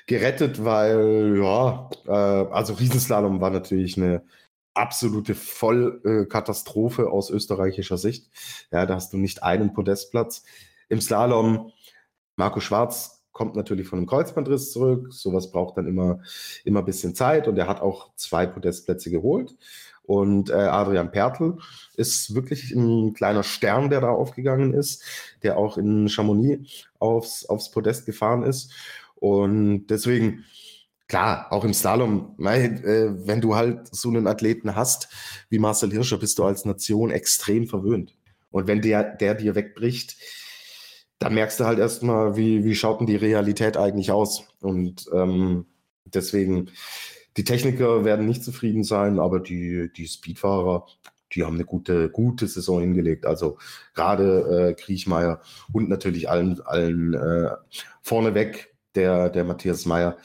gerettet, weil, ja, äh, also Riesenslalom war natürlich eine absolute Vollkatastrophe aus österreichischer Sicht. Ja, da hast du nicht einen Podestplatz. Im Slalom Marco Schwarz kommt natürlich von einem Kreuzbandriss zurück. Sowas braucht dann immer, immer ein bisschen Zeit und er hat auch zwei Podestplätze geholt. Und äh, Adrian Pertl ist wirklich ein kleiner Stern, der da aufgegangen ist, der auch in Chamonix aufs, aufs Podest gefahren ist. Und deswegen, klar, auch im Slalom, äh, wenn du halt so einen Athleten hast wie Marcel Hirscher, bist du als Nation extrem verwöhnt. Und wenn der, der dir wegbricht, dann merkst du halt erstmal, wie, wie schaut denn die Realität eigentlich aus. Und ähm, deswegen, die Techniker werden nicht zufrieden sein, aber die, die Speedfahrer, die haben eine gute, gute Saison hingelegt. Also gerade äh, Kriechmeier und natürlich allen, allen äh, vorneweg der, der Matthias Meyer.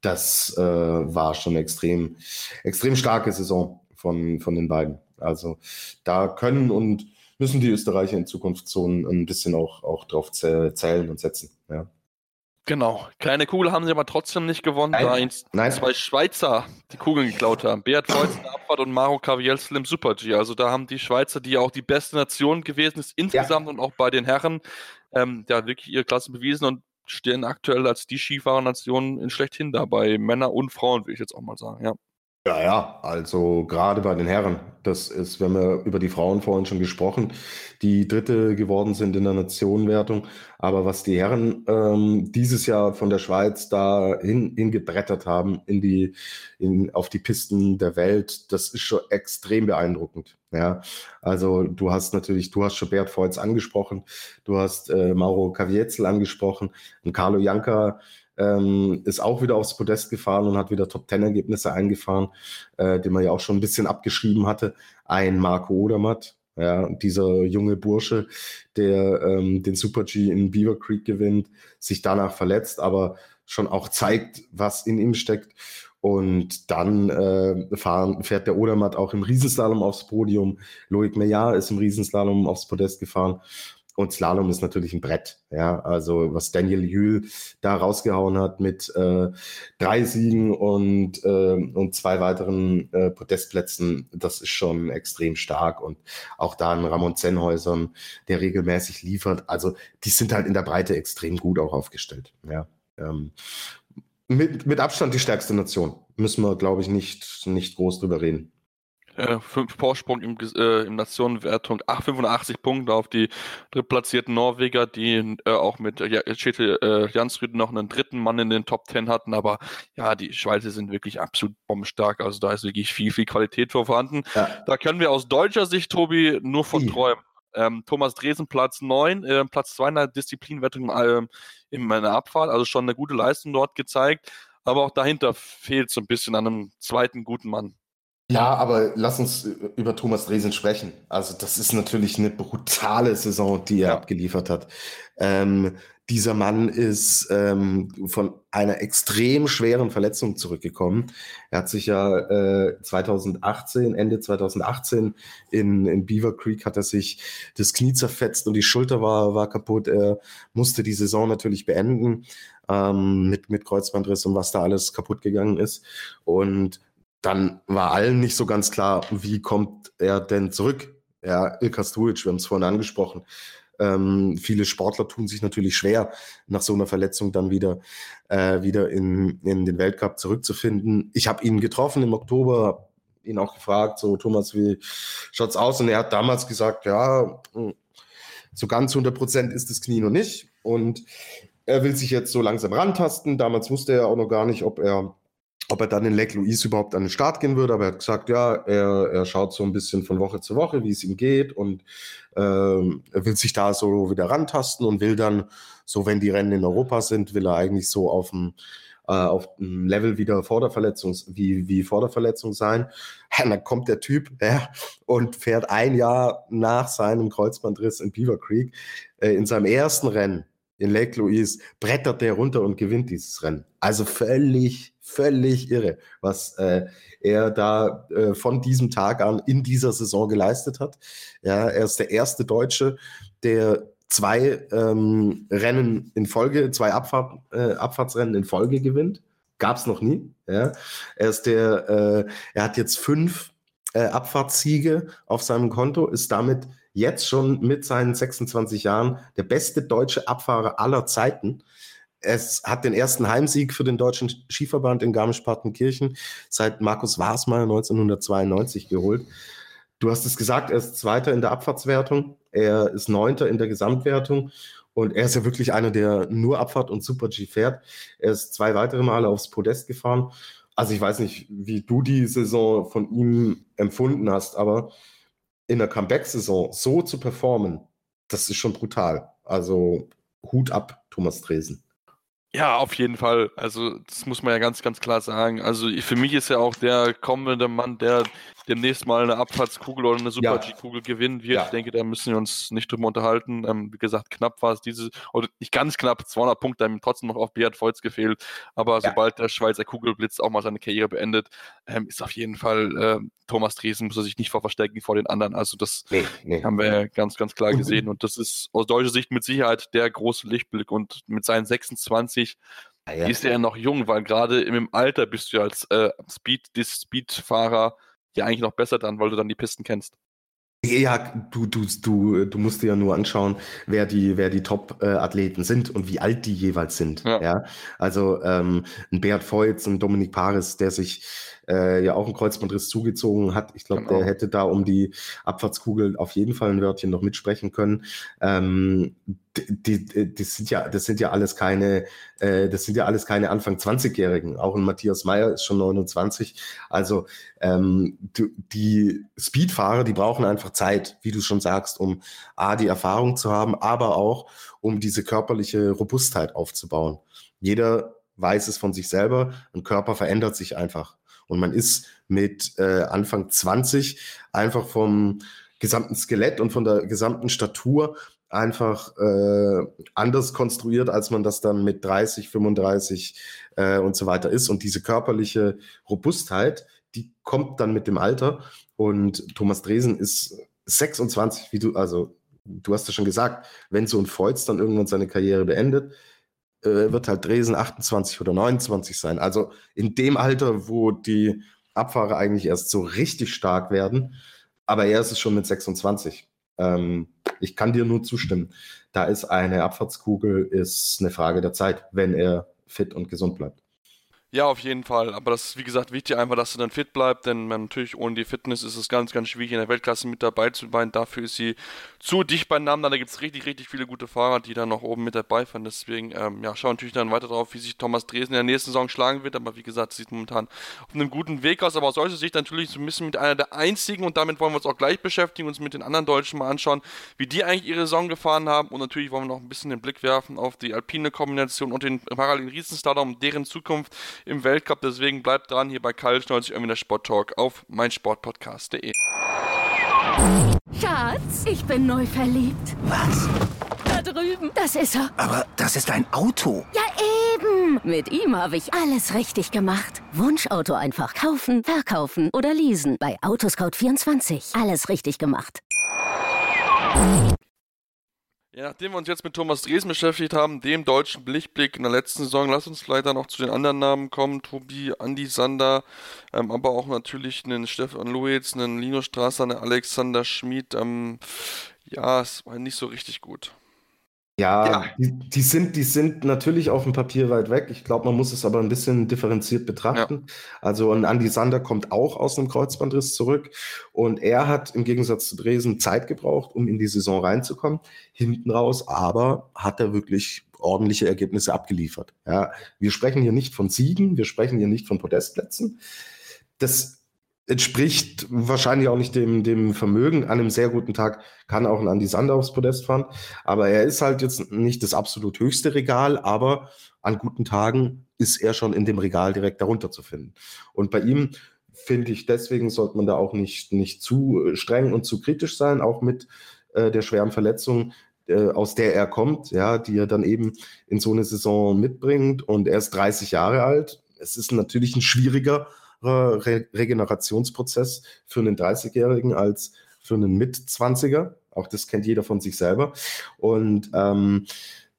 Das äh, war schon extrem, extrem starke Saison von, von den beiden. Also da können und müssen die Österreicher in Zukunft so ein, ein bisschen auch, auch drauf zählen und setzen. Ja. Genau. Kleine Kugel haben sie aber trotzdem nicht gewonnen, Nein. da ihnen Nein. zwei Schweizer die Kugeln geklaut haben. Beat in der Abfahrt und Maro Cavielzel im Super-G. Also da haben die Schweizer, die auch die beste Nation gewesen ist, insgesamt und auch bei den Herren, ähm, ja, wirklich ihre Klasse bewiesen und stehen aktuell als die Skifahrernation in schlechthin da, bei Männer und Frauen, will ich jetzt auch mal sagen, ja. Ja, ja, also gerade bei den Herren, das ist, wir haben ja über die Frauen vorhin schon gesprochen, die Dritte geworden sind in der Nationenwertung. Aber was die Herren ähm, dieses Jahr von der Schweiz da hin, hingebrettert haben in die, in, auf die Pisten der Welt, das ist schon extrem beeindruckend. Ja, also du hast natürlich, du hast schon Bert Voits angesprochen, du hast äh, Mauro Caviezel angesprochen und Carlo Janka ähm, ist auch wieder aufs Podest gefahren und hat wieder Top-10-Ergebnisse eingefahren, äh, den man ja auch schon ein bisschen abgeschrieben hatte. Ein Marco Odermatt, ja, dieser junge Bursche, der ähm, den Super-G in Beaver Creek gewinnt, sich danach verletzt, aber schon auch zeigt, was in ihm steckt. Und dann äh, fahren, fährt der Odermatt auch im Riesenslalom aufs Podium. Loic Meillard ist im Riesenslalom aufs Podest gefahren. Und Slalom ist natürlich ein Brett. Ja, also was Daniel Jühl da rausgehauen hat mit äh, drei Siegen und, äh, und zwei weiteren äh, Podestplätzen, das ist schon extrem stark. Und auch da ein Ramon Zenhäusern, der regelmäßig liefert. Also die sind halt in der Breite extrem gut auch aufgestellt. Ja. Ähm, mit, mit Abstand die stärkste Nation. Müssen wir, glaube ich, nicht, nicht groß drüber reden. Äh, fünf Vorsprung im, äh, im Nationenwertung, ach, 85 Punkte auf die drittplatzierten Norweger, die äh, auch mit äh, Kjetil äh, Jansrud noch einen dritten Mann in den Top 10 hatten, aber ja, die Schweizer sind wirklich absolut bombenstark, also da ist wirklich viel, viel Qualität vorhanden. Ja. Da können wir aus deutscher Sicht, Tobi, nur von träumen. Ähm, Thomas Dresen Platz 9, äh, Platz 2 in der Disziplinwertung ähm, in meiner Abfahrt, also schon eine gute Leistung dort gezeigt, aber auch dahinter fehlt so ein bisschen an einem zweiten guten Mann. Ja, aber lass uns über Thomas Dresen sprechen. Also das ist natürlich eine brutale Saison, die er Ja. abgeliefert hat. Ähm, dieser Mann ist ähm, von einer extrem schweren Verletzung zurückgekommen. Er hat sich ja äh, 2018, Ende 2018 in, in Beaver Creek hat er sich das Knie zerfetzt und die Schulter war, war kaputt. Er musste die Saison natürlich beenden ähm, mit, mit Kreuzbandriss und was da alles kaputt gegangen ist. Und dann war allen nicht so ganz klar, wie kommt er denn zurück? Ja, Ilka Strujic, wir haben es vorhin angesprochen. Ähm, viele Sportler tun sich natürlich schwer, nach so einer Verletzung dann wieder, äh, wieder in, in den Weltcup zurückzufinden. Ich habe ihn getroffen im Oktober, hab ihn auch gefragt, so Thomas, wie schaut's aus? Und er hat damals gesagt, ja, mh, so ganz 100 Prozent ist das Knie noch nicht. Und er will sich jetzt so langsam rantasten. Damals wusste er auch noch gar nicht, ob er ob er dann in Lake Louise überhaupt an den Start gehen würde, aber er hat gesagt, ja, er, er schaut so ein bisschen von Woche zu Woche, wie es ihm geht und ähm, er will sich da so wieder rantasten und will dann, so wenn die Rennen in Europa sind, will er eigentlich so auf dem äh, auf dem Level wieder vor der Verletzung, wie, wie vor der Verletzung sein. Ja, dann kommt der Typ ja, und fährt ein Jahr nach seinem Kreuzbandriss in Beaver Creek äh, in seinem ersten Rennen in Lake Louise brettert der runter und gewinnt dieses Rennen. Also völlig, völlig irre, was äh, er da äh, von diesem Tag an in dieser Saison geleistet hat. Ja, er ist der erste Deutsche, der zwei ähm, Rennen in Folge, zwei Abfahrt, äh, Abfahrtsrennen in Folge gewinnt. Gab es noch nie. Ja. Er ist der, äh, er hat jetzt fünf äh, Abfahrtssiege auf seinem Konto, ist damit jetzt schon mit seinen 26 Jahren der beste deutsche Abfahrer aller Zeiten. Es hat den ersten Heimsieg für den deutschen Skiverband in Garmisch-Partenkirchen seit Markus Wasmeier 1992 geholt. Du hast es gesagt, er ist Zweiter in der Abfahrtswertung, er ist Neunter in der Gesamtwertung und er ist ja wirklich einer, der nur Abfahrt und Super-G fährt. Er ist zwei weitere Male aufs Podest gefahren. Also ich weiß nicht, wie du die Saison von ihm empfunden hast, aber in der Comeback-Saison so zu performen, das ist schon brutal. Also Hut ab, Thomas Dresen. Ja, auf jeden Fall. Also, das muss man ja ganz, ganz klar sagen. Also, für mich ist er auch der kommende Mann, der demnächst mal eine Abfahrtskugel oder eine Ja. Super-G-Kugel gewinnen wird. Ja. Ich denke, da müssen wir uns nicht drüber unterhalten. Ähm, wie gesagt, knapp war es diese, oder nicht ganz knapp, 200 Punkte haben ihm trotzdem noch auf Beat Voits gefehlt. Aber Ja. sobald der Schweizer Kugelblitz auch mal seine Karriere beendet, ähm, ist auf jeden Fall äh, Thomas Dresen, muss er sich nicht vor verstecken vor den anderen. Also, das Nee, nee. haben wir ja ganz, ganz klar gesehen. Und das ist aus deutscher Sicht mit Sicherheit der große Lichtblick. Und mit seinen 26 30 ja, ja. ist er noch jung, weil gerade im Alter bist du als äh, Speed, Speed-Fahrer ja eigentlich noch besser dran, weil du dann die Pisten kennst. Ja, du, du, du, du musst dir ja nur anschauen, wer die, wer die Top-Athleten sind und wie alt die jeweils sind. Ja. ja? Also ähm, ein Bert Voits, ein Dominik Paris, der sich äh, ja auch einen Kreuzbandriss zugezogen hat. Ich glaube, genau. der hätte da um die Abfahrtskugel auf jeden Fall ein Wörtchen noch mitsprechen können. Ähm, die, die, die sind ja, das sind ja alles keine, äh, das sind ja alles keine Anfang 20-Jährigen. Auch ein Matthias Meyer ist schon 29. Also ähm, die, die Speedfahrer, die brauchen einfach Zeit, wie du schon sagst, um A, die Erfahrung zu haben, aber auch um diese körperliche Robustheit aufzubauen. Jeder weiß es von sich selber, ein Körper verändert sich einfach. Und man ist mit äh, Anfang 20 einfach vom gesamten Skelett und von der gesamten Statur einfach äh, anders konstruiert, als man das dann mit 30, 35 äh, und so weiter ist. Und diese körperliche Robustheit, die kommt dann mit dem Alter. Und Thomas Dresen ist 26, wie du, also du hast ja schon gesagt, wenn so ein Feuz dann irgendwann seine Karriere beendet, äh, wird halt Dresen 28 oder 29 sein. Also in dem Alter, wo die Abfahrer eigentlich erst so richtig stark werden, aber er ist es schon mit 26. Ähm, ich kann dir nur zustimmen. Da ist eine Abfahrtskugel, ist eine Frage der Zeit, wenn er fit und gesund bleibt. Ja, auf jeden Fall. Aber das ist, wie gesagt, wichtig einfach, dass er dann fit bleibt, denn natürlich ohne die Fitness ist es ganz, ganz schwierig, in der Weltklasse mit dabei zu sein. Dafür ist sie zu dicht beieinander. Da gibt es richtig, richtig viele gute Fahrer, die dann noch oben mit dabei fahren. Deswegen, ähm, ja, schauen natürlich dann weiter drauf, wie sich Thomas Dresen in der nächsten Saison schlagen wird. Aber wie gesagt, sieht momentan auf einem guten Weg aus. Aber aus solcher Sicht natürlich so ein bisschen mit einer der einzigen, und damit wollen wir uns auch gleich beschäftigen, uns mit den anderen Deutschen mal anschauen, wie die eigentlich ihre Saison gefahren haben. Und natürlich wollen wir noch ein bisschen den Blick werfen auf die alpine Kombination und den parallelen Riesenslalom, deren Zukunft im Weltcup. Deswegen bleibt dran hier bei Kalt 90 irgendwie der Sport Talk auf meinsportpodcast.de. Schatz, ich bin neu verliebt. Was? Da drüben. Das ist er. Aber das ist ein Auto. Ja, eben. Mit ihm habe ich alles richtig gemacht. Wunschauto einfach kaufen, verkaufen oder leasen. Bei Autoscout24. Alles richtig gemacht. Ja, nachdem wir uns jetzt mit Thomas Dresen beschäftigt haben, dem deutschen Blickblick in der letzten Saison, lass uns dann noch zu den anderen Namen kommen. Tobi, Andi Sander, ähm, aber auch natürlich einen Stefan Luiz, einen Lino Strasser, einen Alexander Schmid. Ähm, ja, es war nicht so richtig gut. Ja, ja. Die, die, sind, die sind natürlich auf dem Papier weit weg. Ich glaube, man muss es aber ein bisschen differenziert betrachten. Ja. Also ein Andy Sander kommt auch aus einem Kreuzbandriss zurück und er hat im Gegensatz zu Dresen Zeit gebraucht, um in die Saison reinzukommen. Hinten raus, aber hat er wirklich ordentliche Ergebnisse abgeliefert. Ja, wir sprechen hier nicht von Siegen, wir sprechen hier nicht von Podestplätzen. Das entspricht wahrscheinlich auch nicht dem, dem Vermögen. An einem sehr guten Tag kann auch ein Andy Sander aufs Podest fahren. Aber er ist halt jetzt nicht das absolut höchste Regal, aber an guten Tagen ist er schon in dem Regal direkt darunter zu finden. Und bei ihm finde ich, deswegen sollte man da auch nicht, nicht zu streng und zu kritisch sein, auch mit äh, der schweren Verletzung, äh, aus der er kommt, ja, die er dann eben in so eine Saison mitbringt. Und er ist 30 Jahre alt. Es ist natürlich ein schwieriger Re Regenerationsprozess für einen 30-Jährigen als für einen Mit-20er. Auch das kennt jeder von sich selber. Und ähm,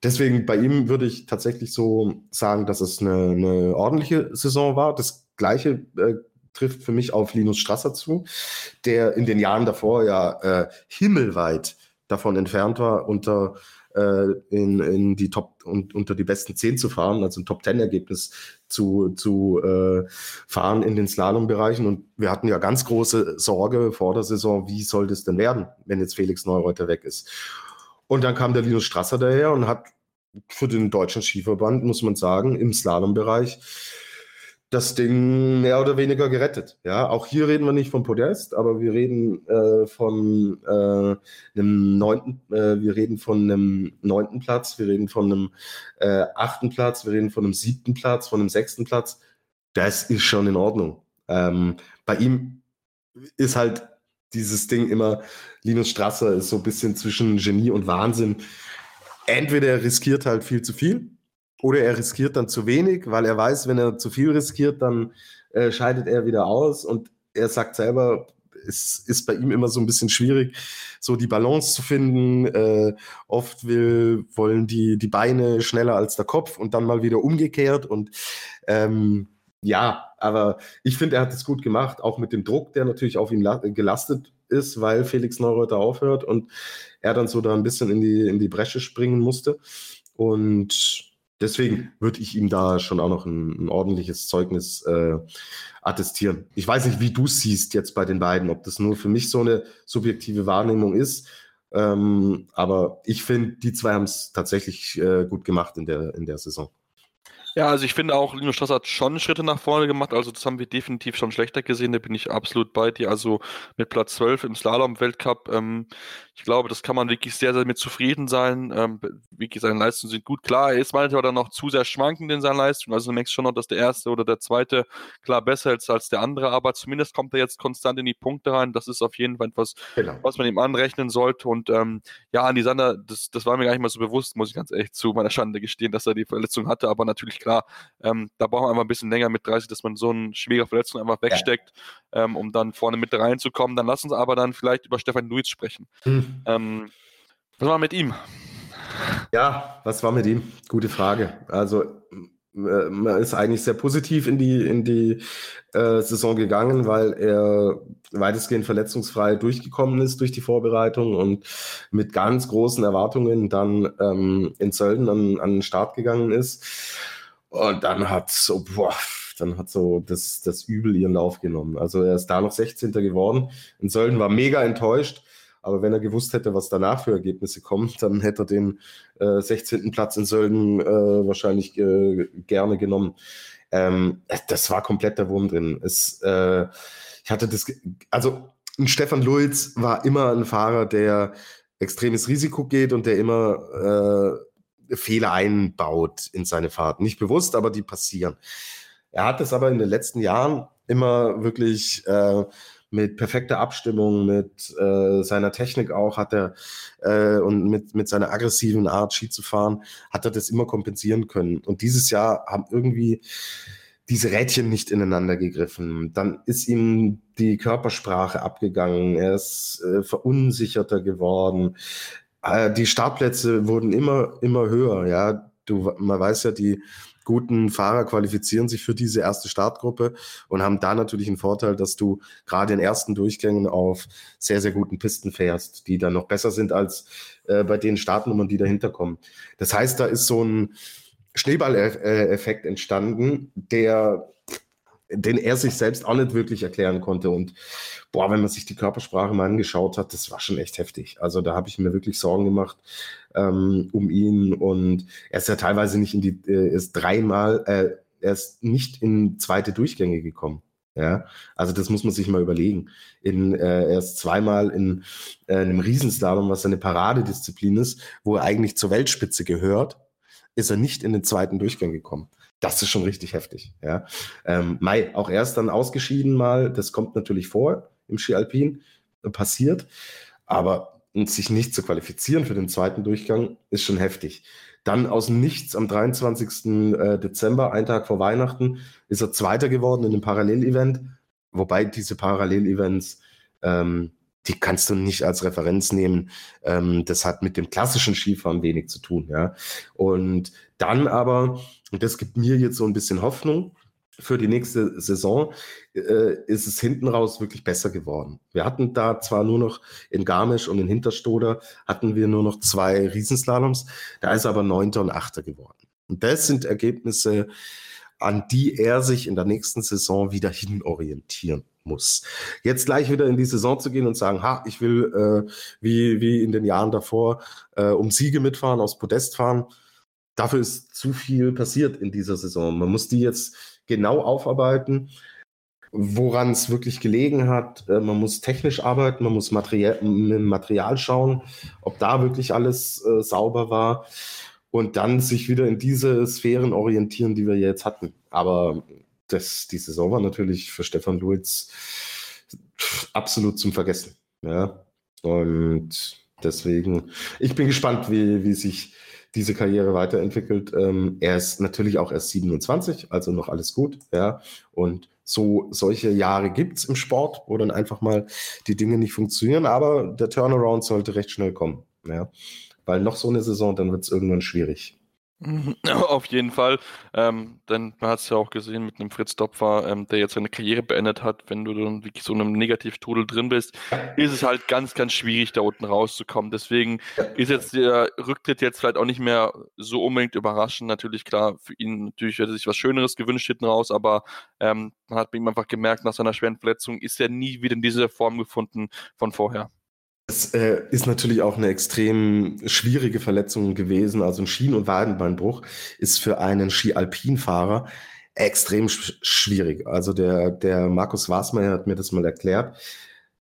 deswegen bei ihm würde ich tatsächlich so sagen, dass es eine, eine ordentliche Saison war. Das gleiche äh, trifft für mich auf Linus Strasser zu, der in den Jahren davor ja äh, himmelweit davon entfernt war, unter äh, in, in die Top und unter die besten zehn zu fahren, also ein Top Ten Ergebnis zu, zu äh, fahren in den Slalom-Bereichen. Und wir hatten ja ganz große Sorge vor der Saison, wie soll das denn werden, wenn jetzt Felix Neureuter weg ist. Und dann kam der Linus Strasser daher und hat für den deutschen Skiverband, muss man sagen, im Slalom-Bereich das Ding mehr oder weniger gerettet. Ja, auch hier reden wir nicht vom Podest, aber wir reden äh, von äh, einem neunten, äh, wir reden von einem neunten Platz, wir reden von einem äh, achten Platz, wir reden von einem siebten Platz, von einem sechsten Platz. Das ist schon in Ordnung. Ähm, bei ihm ist halt dieses Ding immer, Linus Strasser ist so ein bisschen zwischen Genie und Wahnsinn. Entweder er riskiert halt viel zu viel, oder er riskiert dann zu wenig, weil er weiß, wenn er zu viel riskiert, dann äh, scheidet er wieder aus. Und er sagt selber, es ist bei ihm immer so ein bisschen schwierig, so die Balance zu finden. Äh, oft will, wollen die, die Beine schneller als der Kopf und dann mal wieder umgekehrt. Und ähm, ja, aber ich finde, er hat es gut gemacht, auch mit dem Druck, der natürlich auf ihm gelastet ist, weil Felix Neureuter aufhört und er dann so da ein bisschen in die, in die Bresche springen musste. Und deswegen würde ich ihm da schon auch noch ein, ein ordentliches Zeugnis äh, attestieren. Ich weiß nicht, wie du es siehst jetzt bei den beiden, ob das nur für mich so eine subjektive Wahrnehmung ist. Ähm, aber ich finde, die zwei haben es tatsächlich äh, gut gemacht in der, in der Saison. Ja, also ich finde auch, Linus Strasser hat schon Schritte nach vorne gemacht. Also das haben wir definitiv schon schlechter gesehen. Da bin ich absolut bei dir. Also mit Platz 12 im Slalom-Weltcup. Ähm, ich glaube, das kann man wirklich sehr, sehr mit zufrieden sein. Ähm, wirklich, seine Leistungen sind gut. Klar, er ist manchmal dann noch zu sehr schwankend in seiner Leistung. Also du merkst schon noch, dass der erste oder der zweite klar besser ist als der andere. Aber zumindest kommt er jetzt konstant in die Punkte rein. Das ist auf jeden Fall etwas, genau. was man ihm anrechnen sollte. Und ähm, ja, Andi Sander, das, das war mir gar nicht mal so bewusst, muss ich ganz ehrlich zu meiner Schande gestehen, dass er die Verletzung hatte. Aber natürlich klar, ähm, da braucht man einfach ein bisschen länger mit 30, dass man so eine schwere Verletzung einfach wegsteckt, ja. ähm, um dann vorne mit reinzukommen. Dann lass uns aber dann vielleicht über Stefan Luiz sprechen. Hm. Ähm, was war mit ihm? Ja, was war mit ihm? Gute Frage. Also äh, man ist eigentlich sehr positiv in die, in die äh, Saison gegangen, weil er weitestgehend verletzungsfrei durchgekommen ist durch die Vorbereitung und mit ganz großen Erwartungen dann ähm, in Sölden an, an den Start gegangen ist. Und dann hat so, boah, dann hat so das, das Übel ihren Lauf genommen. Also er ist da noch 16. geworden. In Sölden war mega enttäuscht. Aber wenn er gewusst hätte, was danach für Ergebnisse kommen, dann hätte er den äh, 16. Platz in Sölden äh, wahrscheinlich äh, gerne genommen. Ähm, das war komplett der Wurm drin. Es, äh, ich hatte das, also Stefan Lulz war immer ein Fahrer, der extremes Risiko geht und der immer äh, Fehler einbaut in seine Fahrt. Nicht bewusst, aber die passieren. Er hat es aber in den letzten Jahren immer wirklich äh, mit perfekter Abstimmung, mit äh, seiner Technik auch hat er äh, und mit, mit seiner aggressiven Art, Ski zu fahren, hat er das immer kompensieren können. Und dieses Jahr haben irgendwie diese Rädchen nicht ineinander gegriffen. Dann ist ihm die Körpersprache abgegangen. Er ist äh, verunsicherter geworden. Äh, die Startplätze wurden immer, immer höher. Ja, du, man weiß ja, die guten Fahrer qualifizieren sich für diese erste Startgruppe und haben da natürlich einen Vorteil, dass du gerade in ersten Durchgängen auf sehr, sehr guten Pisten fährst, die dann noch besser sind als äh, bei den Startnummern, die dahinter kommen. Das heißt, da ist so ein Schneeballeffekt entstanden, der den er sich selbst auch nicht wirklich erklären konnte. Und boah, wenn man sich die Körpersprache mal angeschaut hat, das war schon echt heftig. Also da habe ich mir wirklich Sorgen gemacht ähm, um ihn. Und er ist ja teilweise nicht in die, äh, ist dreimal, äh, er ist nicht in zweite Durchgänge gekommen. Ja, also das muss man sich mal überlegen. In, äh, er ist zweimal in äh, einem Riesenslalom, was eine Paradedisziplin ist, wo er eigentlich zur Weltspitze gehört, ist er nicht in den zweiten Durchgang gekommen das ist schon richtig heftig. Ja. Ähm, Mai, auch er ist dann ausgeschieden mal, das kommt natürlich vor im Ski Alpin, äh, passiert, aber sich nicht zu qualifizieren für den zweiten Durchgang ist schon heftig. Dann aus Nichts am 23. Äh, Dezember, einen Tag vor Weihnachten, ist er Zweiter geworden in einem Parallelevent, wobei diese Parallelevents ähm, die kannst du nicht als Referenz nehmen. Ähm, das hat mit dem klassischen Skifahren wenig zu tun. Ja. Und dann aber, und das gibt mir jetzt so ein bisschen Hoffnung, für die nächste Saison äh, ist es hinten raus wirklich besser geworden. Wir hatten da zwar nur noch in Garmisch und in Hinterstoder hatten wir nur noch zwei Riesenslaloms, da ist aber Neunter und Achter geworden. Und das sind Ergebnisse, an die er sich in der nächsten Saison wieder hinorientieren muss. Jetzt gleich wieder in die Saison zu gehen und sagen, ha, ich will äh, wie, wie in den Jahren davor äh, um Siege mitfahren, aufs Podest fahren. Dafür ist zu viel passiert in dieser Saison. Man muss die jetzt genau aufarbeiten, woran es wirklich gelegen hat. Äh, man muss technisch arbeiten, man muss Material, mit Material schauen, ob da wirklich alles äh, sauber war und dann sich wieder in diese Sphären orientieren, die wir jetzt hatten. Aber das, die Saison war natürlich für Stefan Luiz absolut zum Vergessen. Ja. Und deswegen, ich bin gespannt, wie, wie sich diese Karriere weiterentwickelt. Ähm, er ist natürlich auch erst 27, also noch alles gut, ja. Und So, solche Jahre gibt es im Sport, wo dann einfach mal die Dinge nicht funktionieren, aber der Turnaround sollte recht schnell kommen. Ja. Weil noch so eine Saison, dann wird es irgendwann schwierig. Auf jeden Fall. Ähm, denn man hat es ja auch gesehen mit einem Fritz Dopfer, ähm, der jetzt seine Karriere beendet hat. Wenn du dann wirklich so in einem Negativtrudel drin bist, ist es halt ganz, ganz schwierig, da unten rauszukommen. Deswegen ist jetzt der Rücktritt jetzt vielleicht auch nicht mehr so unbedingt überraschend. Natürlich, klar, für ihn natürlich hätte sich was Schöneres gewünscht hinten raus, aber ähm, man hat ihm einfach gemerkt, nach seiner schweren Verletzung ist er nie wieder in diese Form gefunden von vorher. Es äh, ist natürlich auch eine extrem schwierige Verletzung gewesen. Also ein Schien- und Wadenbeinbruch ist für einen Ski-Alpin-Fahrer extrem sch schwierig. Also der, der Markus Wasmeier hat mir das mal erklärt.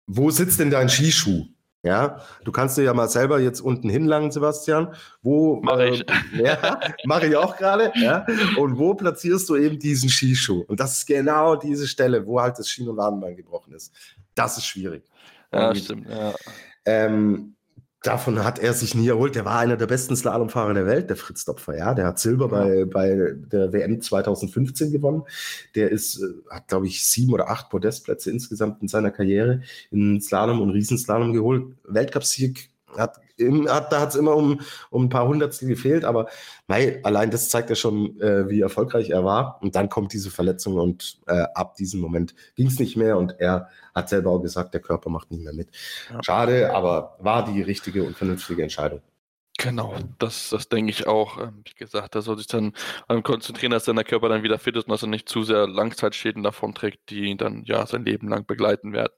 Wo sitzt denn dein Skischuh? Ja, du kannst dir ja mal selber jetzt unten hinlangen, Sebastian. Wo mache ich? Äh, ja, mache ich auch gerade. Ja. Und wo platzierst du eben diesen Skischuh? Und das ist genau diese Stelle, wo halt das Schien- und Wadenbein gebrochen ist. Das ist schwierig. Ja, und, stimmt. Ja. Ähm, davon hat er sich nie erholt. Der war einer der besten Slalomfahrer der Welt, der Fritz Dopfer. Ja, der hat Silber bei, bei der WM 2015 gewonnen. Der ist, äh, hat, glaube ich, sieben oder acht Podestplätze insgesamt in seiner Karriere in Slalom und Riesenslalom geholt. Weltcupsieg hat, hat, da hat es immer um, um ein paar Hundertstel gefehlt, aber mei, allein das zeigt ja schon, äh, wie erfolgreich er war. Und dann kommt diese Verletzung und äh, ab diesem Moment ging es nicht mehr und er hat selber auch gesagt, der Körper macht nicht mehr mit. Schade, aber war die richtige und vernünftige Entscheidung. Genau, das, das denke ich auch. Ähm, wie gesagt, da soll sich dann konzentrieren, dass dann der Körper dann wieder fit ist und dass er nicht zu sehr Langzeitschäden davon trägt, die ihn dann ja sein Leben lang begleiten werden.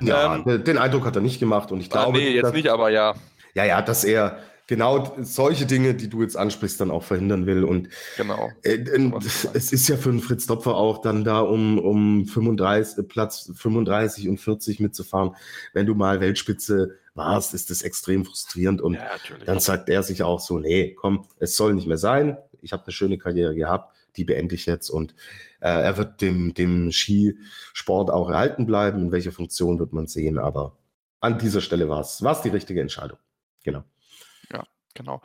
Ja, ähm, den Eindruck hat er nicht gemacht und ich ah, glaube. nee, jetzt nicht, aber ja. Ja, ja, dass er genau solche Dinge, die du jetzt ansprichst, dann auch verhindern will. Und genau. Äh, es ist ja für einen Fritz Dopfer auch dann da um, um 35, äh, Platz 35 und 40 mitzufahren. Wenn du mal Weltspitze warst, ist das extrem frustrierend. Und ja, dann sagt er sich auch so, nee, komm, es soll nicht mehr sein. Ich habe eine schöne Karriere gehabt, die beende ich jetzt. Und äh, er wird dem, dem Skisport auch erhalten bleiben. In welcher Funktion wird man sehen. Aber an dieser Stelle war es die richtige Entscheidung. Genau. Ja, genau.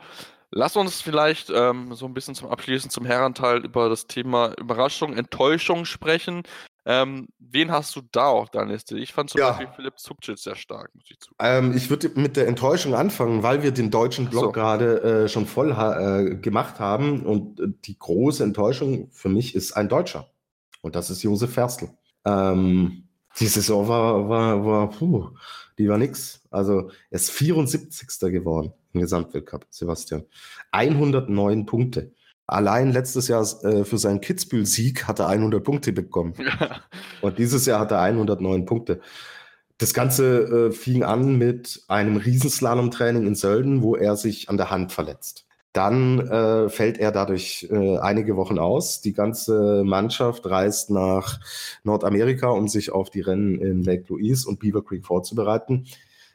Lass uns vielleicht ähm, so ein bisschen zum Abschließen zum Herrenteil über das Thema Überraschung, Enttäuschung sprechen. Ähm, wen hast du da auf deiner Liste? Ich fand zum ja. Beispiel Philipp Zubcic sehr stark, muss ich zugeben. Ähm, ich würde mit der Enttäuschung anfangen, weil wir den deutschen Blog so. gerade äh, schon voll äh, gemacht haben. Und äh, die große Enttäuschung für mich ist ein Deutscher. Und das ist Josef Ferstl. Ähm, die Saison war, war, war puh, die war nix. Also er ist 74. geworden im Gesamtweltcup, Sebastian. 109 Punkte. Allein letztes Jahr äh, für seinen Kitzbühel-Sieg hat er 100 Punkte bekommen. Ja. Und dieses Jahr hat er 109 Punkte. Das Ganze äh, fing an mit einem Riesenslalom-Training in Sölden, wo er sich an der Hand verletzt. Dann äh, fällt er dadurch äh, einige Wochen aus. Die ganze Mannschaft reist nach Nordamerika, um sich auf die Rennen in Lake Louise und Beaver Creek vorzubereiten.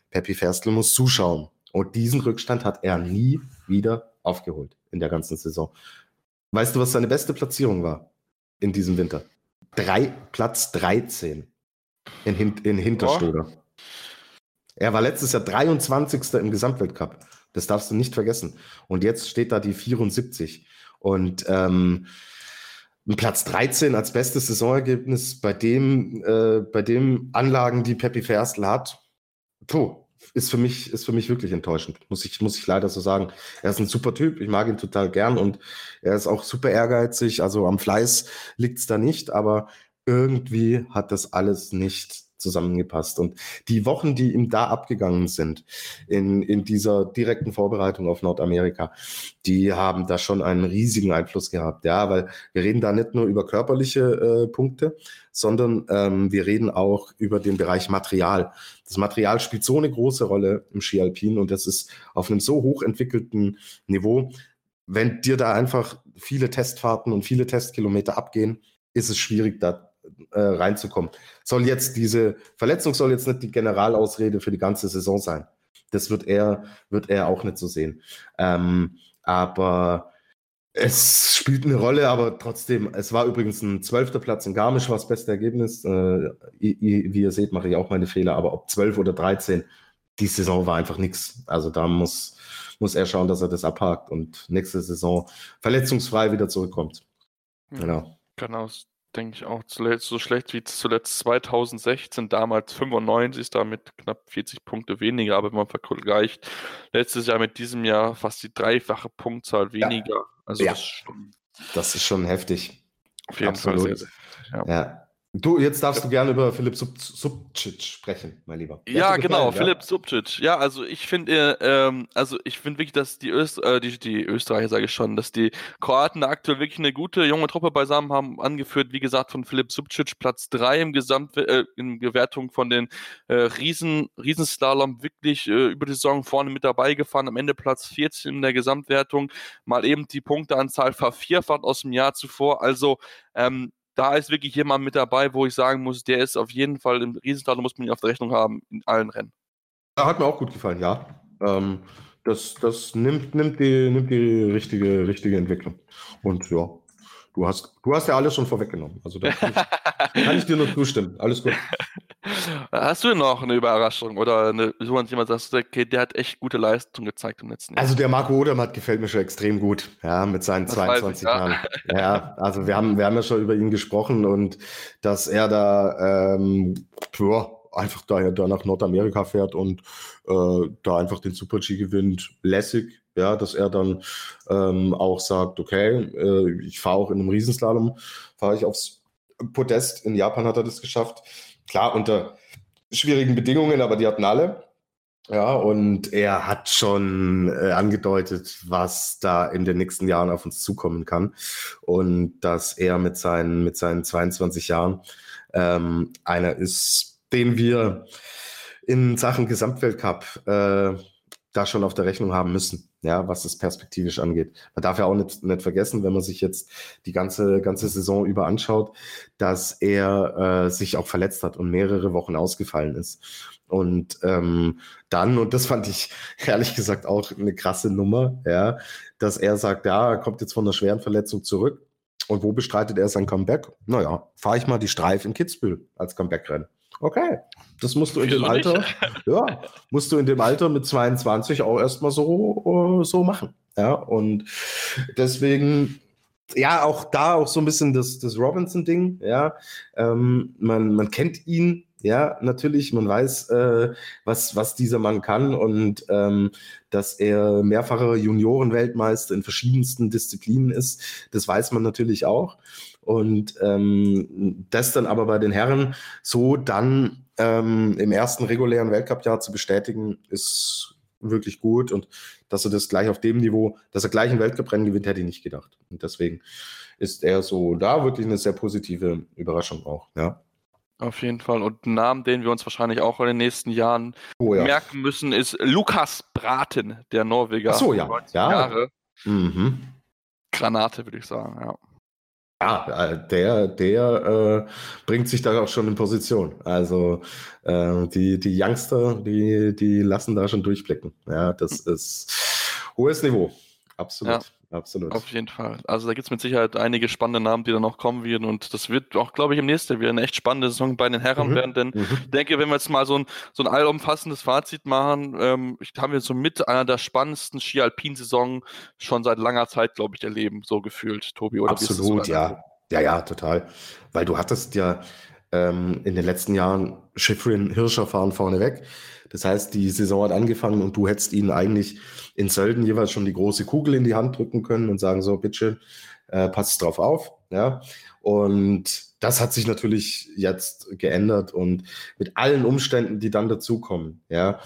Peppy Ferstl muss zuschauen. Und diesen Rückstand hat er nie wieder aufgeholt in der ganzen Saison. Weißt du, was seine beste Platzierung war in diesem Winter? Drei, Platz 13 in, in Hinterstuder. Oh. Er war letztes Jahr 23. im Gesamtweltcup. Das darfst du nicht vergessen. Und jetzt steht da die 74. Und ähm, Platz 13 als bestes Saisonergebnis bei dem, äh, bei dem Anlagen, die Peppi Ferstl hat, puh, ist für mich, ist für mich wirklich enttäuschend, muss ich, muss ich leider so sagen. Er ist ein super Typ, ich mag ihn total gern und er ist auch super ehrgeizig. Also am Fleiß liegt es da nicht, aber irgendwie hat das alles nicht zusammengepasst. Und die Wochen, die ihm da abgegangen sind, in, in dieser direkten Vorbereitung auf Nordamerika, die haben da schon einen riesigen Einfluss gehabt. Ja, weil wir reden da nicht nur über körperliche äh, Punkte, sondern ähm, wir reden auch über den Bereich Material. Das Material spielt so eine große Rolle im Ski Alpin und das ist auf einem so hochentwickelten Niveau. Wenn dir da einfach viele Testfahrten und viele Testkilometer abgehen, ist es schwierig, da äh, reinzukommen. Soll jetzt diese Verletzung soll jetzt nicht die Generalausrede für die ganze Saison sein. Das wird er, wird er auch nicht so sehen. Ähm, aber es spielt eine Rolle, aber trotzdem, es war übrigens ein zwölfter Platz in Garmisch, war das beste Ergebnis. Äh, wie ihr seht, mache ich auch meine Fehler, aber ob zwölf oder dreizehn, die Saison war einfach nichts. Also da muss, muss er schauen, dass er das abhakt und nächste Saison verletzungsfrei wieder zurückkommt. Genau. Genau, denke ich auch. Zuletzt, so schlecht wie zuletzt 2016, damals 95, damit knapp 40 Punkte weniger, aber wenn man vergleicht, letztes Jahr mit diesem Jahr fast die dreifache Punktzahl weniger. Ja. Also ja. das, ist schon, das ist schon heftig. Auf jeden Absolut. Fall sehr, sehr heftig, ja. ja. Du, jetzt darfst du gerne über Philipp Sub Subcic sprechen, mein Lieber. Ja, genau, Philipp Subcic. Ja, also ich finde, ähm, also ich finde wirklich, dass die, Öst äh, die, die Österreicher, sage ich schon, dass die Kroaten aktuell wirklich eine gute junge Truppe beisammen haben, angeführt, wie gesagt, von Philipp Subcic, Platz 3 im Gesamt, äh, in Gewertung von den äh, Riesen, Riesenslalom, wirklich äh, über die Saison vorne mit dabei gefahren, am Ende Platz 14 in der Gesamtwertung, mal eben die Punkteanzahl vervierfacht aus dem Jahr zuvor, also ähm, da ist wirklich jemand mit dabei, wo ich sagen muss, der ist auf jeden Fall im Riesenslalom, muss man ihn auf der Rechnung haben, in allen Rennen. Hat mir auch gut gefallen, ja. Ähm, das das nimmt, nimmt, die, nimmt die richtige, richtige Entwicklung. Und ja, du hast, du hast ja alles schon vorweggenommen. Also da kann ich, kann ich dir nur zustimmen. Alles gut. Hast du noch eine Überraschung oder eine, so jemand sagst, okay, der hat echt gute Leistung gezeigt im letzten Jahr? Also der Marco Odermatt gefällt mir schon extrem gut, ja, mit seinen das 22 ich, ja. Jahren. Ja, also wir haben, wir haben ja schon über ihn gesprochen und dass er da ähm, ja, einfach da, da nach Nordamerika fährt und äh, da einfach den Super-G gewinnt, lässig, ja, dass er dann ähm, auch sagt, okay, äh, ich fahre auch in einem Riesenslalom, fahre ich aufs Podest. In Japan hat er das geschafft. Klar, unter schwierigen Bedingungen, aber die hatten alle. Ja, und er hat schon äh, angedeutet, was da in den nächsten Jahren auf uns zukommen kann. Und dass er mit seinen, mit seinen 22 Jahren ähm, einer ist, den wir in Sachen Gesamtweltcup äh, da schon auf der Rechnung haben müssen, ja, was das perspektivisch angeht. Man darf ja auch nicht, nicht vergessen, wenn man sich jetzt die ganze, ganze Saison über anschaut, dass er äh, sich auch verletzt hat und mehrere Wochen ausgefallen ist. Und ähm, dann, und das fand ich ehrlich gesagt auch eine krasse Nummer, ja, dass er sagt, ja, er kommt jetzt von einer schweren Verletzung zurück. Und wo bestreitet er sein Comeback? Naja, fahre ich mal die Streif in Kitzbühel als Comeback-Rennen. Okay, das musst du in dem Alter, ja, musst du in dem Alter mit 22 auch erstmal so, äh, so machen. Ja, und deswegen, ja, auch da auch so ein bisschen das, das Robinson-Ding, ja. Ähm, man, man kennt ihn, ja, natürlich, man weiß, äh, was, was dieser Mann kann und ähm, dass er mehrfacher Juniorenweltmeister in verschiedensten Disziplinen ist, das weiß man natürlich auch. Und ähm, das dann aber bei den Herren so dann ähm, im ersten regulären Weltcup-Jahr zu bestätigen, ist wirklich gut. Und dass er das gleich auf dem Niveau, dass er gleich ein Weltcup-Rennen gewinnt, hätte ich nicht gedacht. Und deswegen ist er so da wirklich eine sehr positive Überraschung auch. Ja. Auf jeden Fall. Und ein Namen, den wir uns wahrscheinlich auch in den nächsten Jahren oh, ja. merken müssen, ist Lukas Braten, der Norweger. Ach so, ja. ja. Jahre. Mhm. Granate, würde ich sagen, ja. Ja, äh, der, der äh, bringt sich da auch schon in Position. Also äh, die, die Youngster, die, die lassen da schon durchblicken. Ja, das hm. ist hohes Niveau. Absolut. Ja. Absolut. Auf jeden Fall. Also da gibt es mit Sicherheit einige spannende Namen, die dann noch kommen werden. Und das wird auch, glaube ich, im nächsten Jahr wieder eine echt spannende Saison bei den Herren mhm. werden. Denn mhm. ich denke, wenn wir jetzt mal so ein, so ein allumfassendes Fazit machen, ähm, haben wir so mit einer der spannendsten Ski-Alpin-Saison schon seit langer Zeit, glaube ich, erleben, so gefühlt, Tobi. Oder Absolut, ja. Ja, ja, total. Weil du hattest ja ähm, in den letzten Jahren Schifrin Hirscher fahren vorneweg. Das heißt, die Saison hat angefangen und du hättest ihnen eigentlich in Sölden jeweils schon die große Kugel in die Hand drücken können und sagen so, bitte, äh, passt drauf auf. Ja. Und das hat sich natürlich jetzt geändert und mit allen Umständen, die dann dazukommen, ja,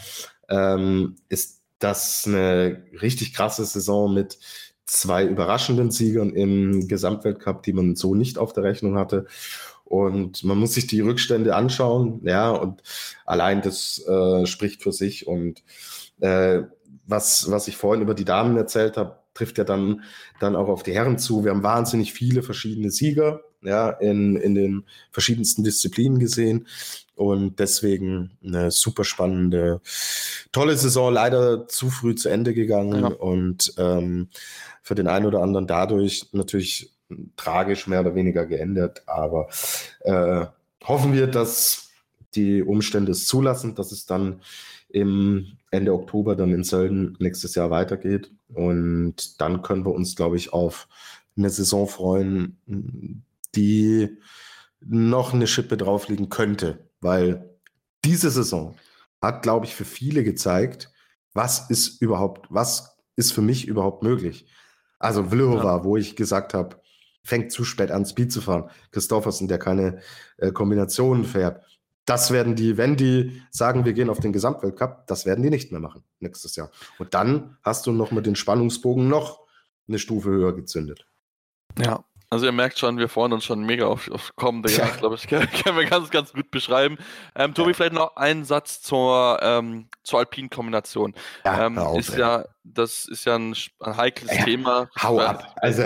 ähm, ist das eine richtig krasse Saison mit zwei überraschenden Siegern im Gesamtweltcup, die man so nicht auf der Rechnung hatte. Und man muss sich die Rückstände anschauen, ja, und allein das äh, spricht für sich. Und äh, was, was ich vorhin über die Damen erzählt habe, trifft ja dann, dann auch auf die Herren zu. Wir haben wahnsinnig viele verschiedene Sieger, ja, in, in den verschiedensten Disziplinen gesehen. Und deswegen eine super spannende, tolle Saison, leider zu früh zu Ende gegangen. Ja. Und ähm, für den einen oder anderen dadurch natürlich tragisch mehr oder weniger geändert. Aber äh, hoffen wir, dass die Umstände es zulassen, dass es dann im Ende Oktober dann in Sölden nächstes Jahr weitergeht. Und dann können wir uns, glaube ich, auf eine Saison freuen, die noch eine Schippe drauflegen könnte, weil diese Saison hat, glaube ich, für viele gezeigt, was ist überhaupt, was ist für mich überhaupt möglich. Also Vlhova, ja. wo ich gesagt habe, fängt zu spät an, Speed zu fahren. Christoffersen, der keine äh, Kombinationen fährt. Das werden die, wenn die sagen, wir gehen auf den Gesamtweltcup, das werden die nicht mehr machen nächstes Jahr. Und dann hast du noch mit den Spannungsbogen noch eine Stufe höher gezündet. Ja, also ihr merkt schon, wir freuen uns schon mega auf, auf kommende ja. Jahr, glaube ich, können wir ganz, ganz gut beschreiben. Ähm, Tobi, ja. vielleicht noch einen Satz zur, ähm, zur alpinen Kombination. Ja, ähm, auf, ist ja, das ist ja ein, ein heikles ja, Thema. Hau ab. Also,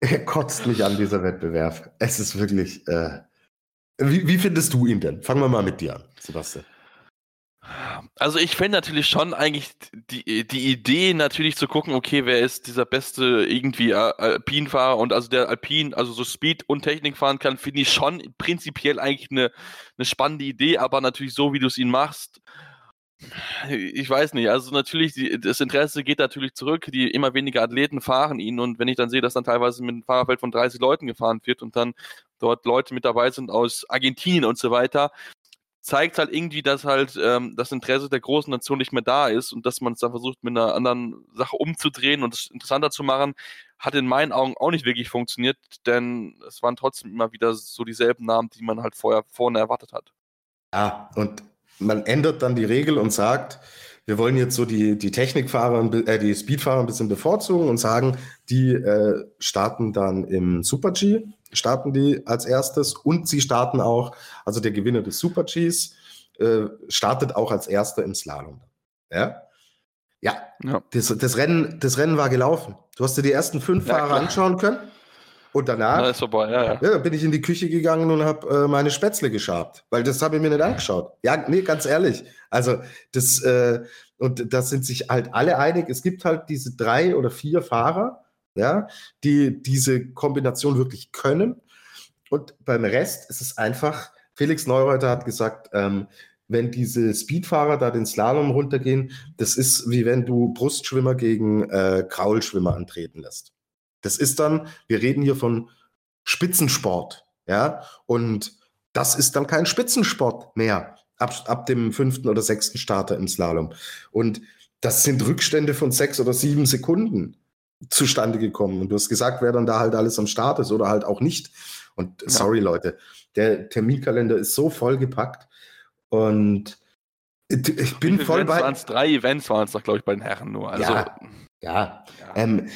er kotzt mich an, dieser Wettbewerb. Es ist wirklich. Äh, wie, wie findest du ihn denn? Fangen wir mal mit dir an, Sebastian. Also ich fände natürlich schon eigentlich die, die Idee natürlich zu gucken, okay, wer ist dieser beste irgendwie Alpinfahrer und also der Alpin, also so Speed und Technik fahren kann, finde ich schon prinzipiell eigentlich eine, eine spannende Idee, aber natürlich so, wie du es ihn machst, ich weiß nicht, also natürlich, die, das Interesse geht natürlich zurück, die immer weniger Athleten fahren ihn und wenn ich dann sehe, dass dann teilweise mit einem Fahrerfeld von 30 Leuten gefahren wird und dann dort Leute mit dabei sind aus Argentinien und so weiter, zeigt halt irgendwie, dass halt ähm, das Interesse der großen Nation nicht mehr da ist und dass man es dann versucht, mit einer anderen Sache umzudrehen und es interessanter zu machen, hat in meinen Augen auch nicht wirklich funktioniert, denn es waren trotzdem immer wieder so dieselben Namen, die man halt vorher vorne erwartet hat. Ja, und man ändert dann die Regel und sagt, wir wollen jetzt so die, die Technikfahrer, äh, die Speedfahrer ein bisschen bevorzugen und sagen, die äh, starten dann im Super G starten die als erstes und sie starten auch, also der Gewinner des Super Gs äh, startet auch als erster im Slalom. Ja, ja, ja. Das, das, Rennen, das Rennen war gelaufen. Du hast dir die ersten fünf ja, Fahrer klar. anschauen können. Und danach ist vorbei, ja, ja. bin ich in die Küche gegangen und habe äh, meine Spätzle geschabt, weil das habe ich mir nicht angeschaut. Ja, nee, ganz ehrlich. Also das äh, und da sind sich halt alle einig. Es gibt halt diese drei oder vier Fahrer, ja, die diese Kombination wirklich können. Und beim Rest ist es einfach, Felix Neureuter hat gesagt, ähm, wenn diese Speedfahrer da den Slalom runtergehen, das ist wie wenn du Brustschwimmer gegen äh, Kraulschwimmer antreten lässt. Das ist dann, wir reden hier von Spitzensport, ja, und das ist dann kein Spitzensport mehr ab, ab dem fünften oder sechsten Starter im Slalom. Und das sind Rückstände von sechs oder sieben Sekunden zustande gekommen. Und du hast gesagt, wer dann da halt alles am Start ist oder halt auch nicht. Und sorry, ja. Leute, der Terminkalender ist so vollgepackt und ich bin voll Events bei. Waren's? Drei Events waren es doch, glaube ich, bei den Herren nur. Also, ja, ja. ja. Ähm,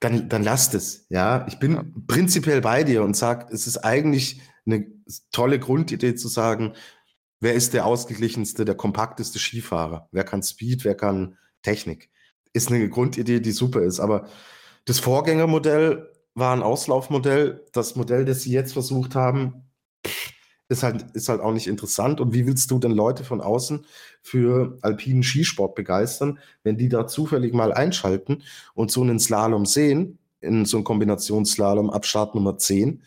dann, dann lasst es. Ja, ich bin ja. prinzipiell bei dir und sage, es ist eigentlich eine tolle Grundidee zu sagen, wer ist der ausgeglichenste, der kompakteste Skifahrer? Wer kann Speed, wer kann Technik? Ist eine Grundidee, die super ist. Aber das Vorgängermodell war ein Auslaufmodell. Das Modell, das sie jetzt versucht haben, ist halt, ist halt auch nicht interessant. Und wie willst du denn Leute von außen für alpinen Skisport begeistern, wenn die da zufällig mal einschalten und so einen Slalom sehen, in so einem Kombinationsslalom ab Start Nummer 10,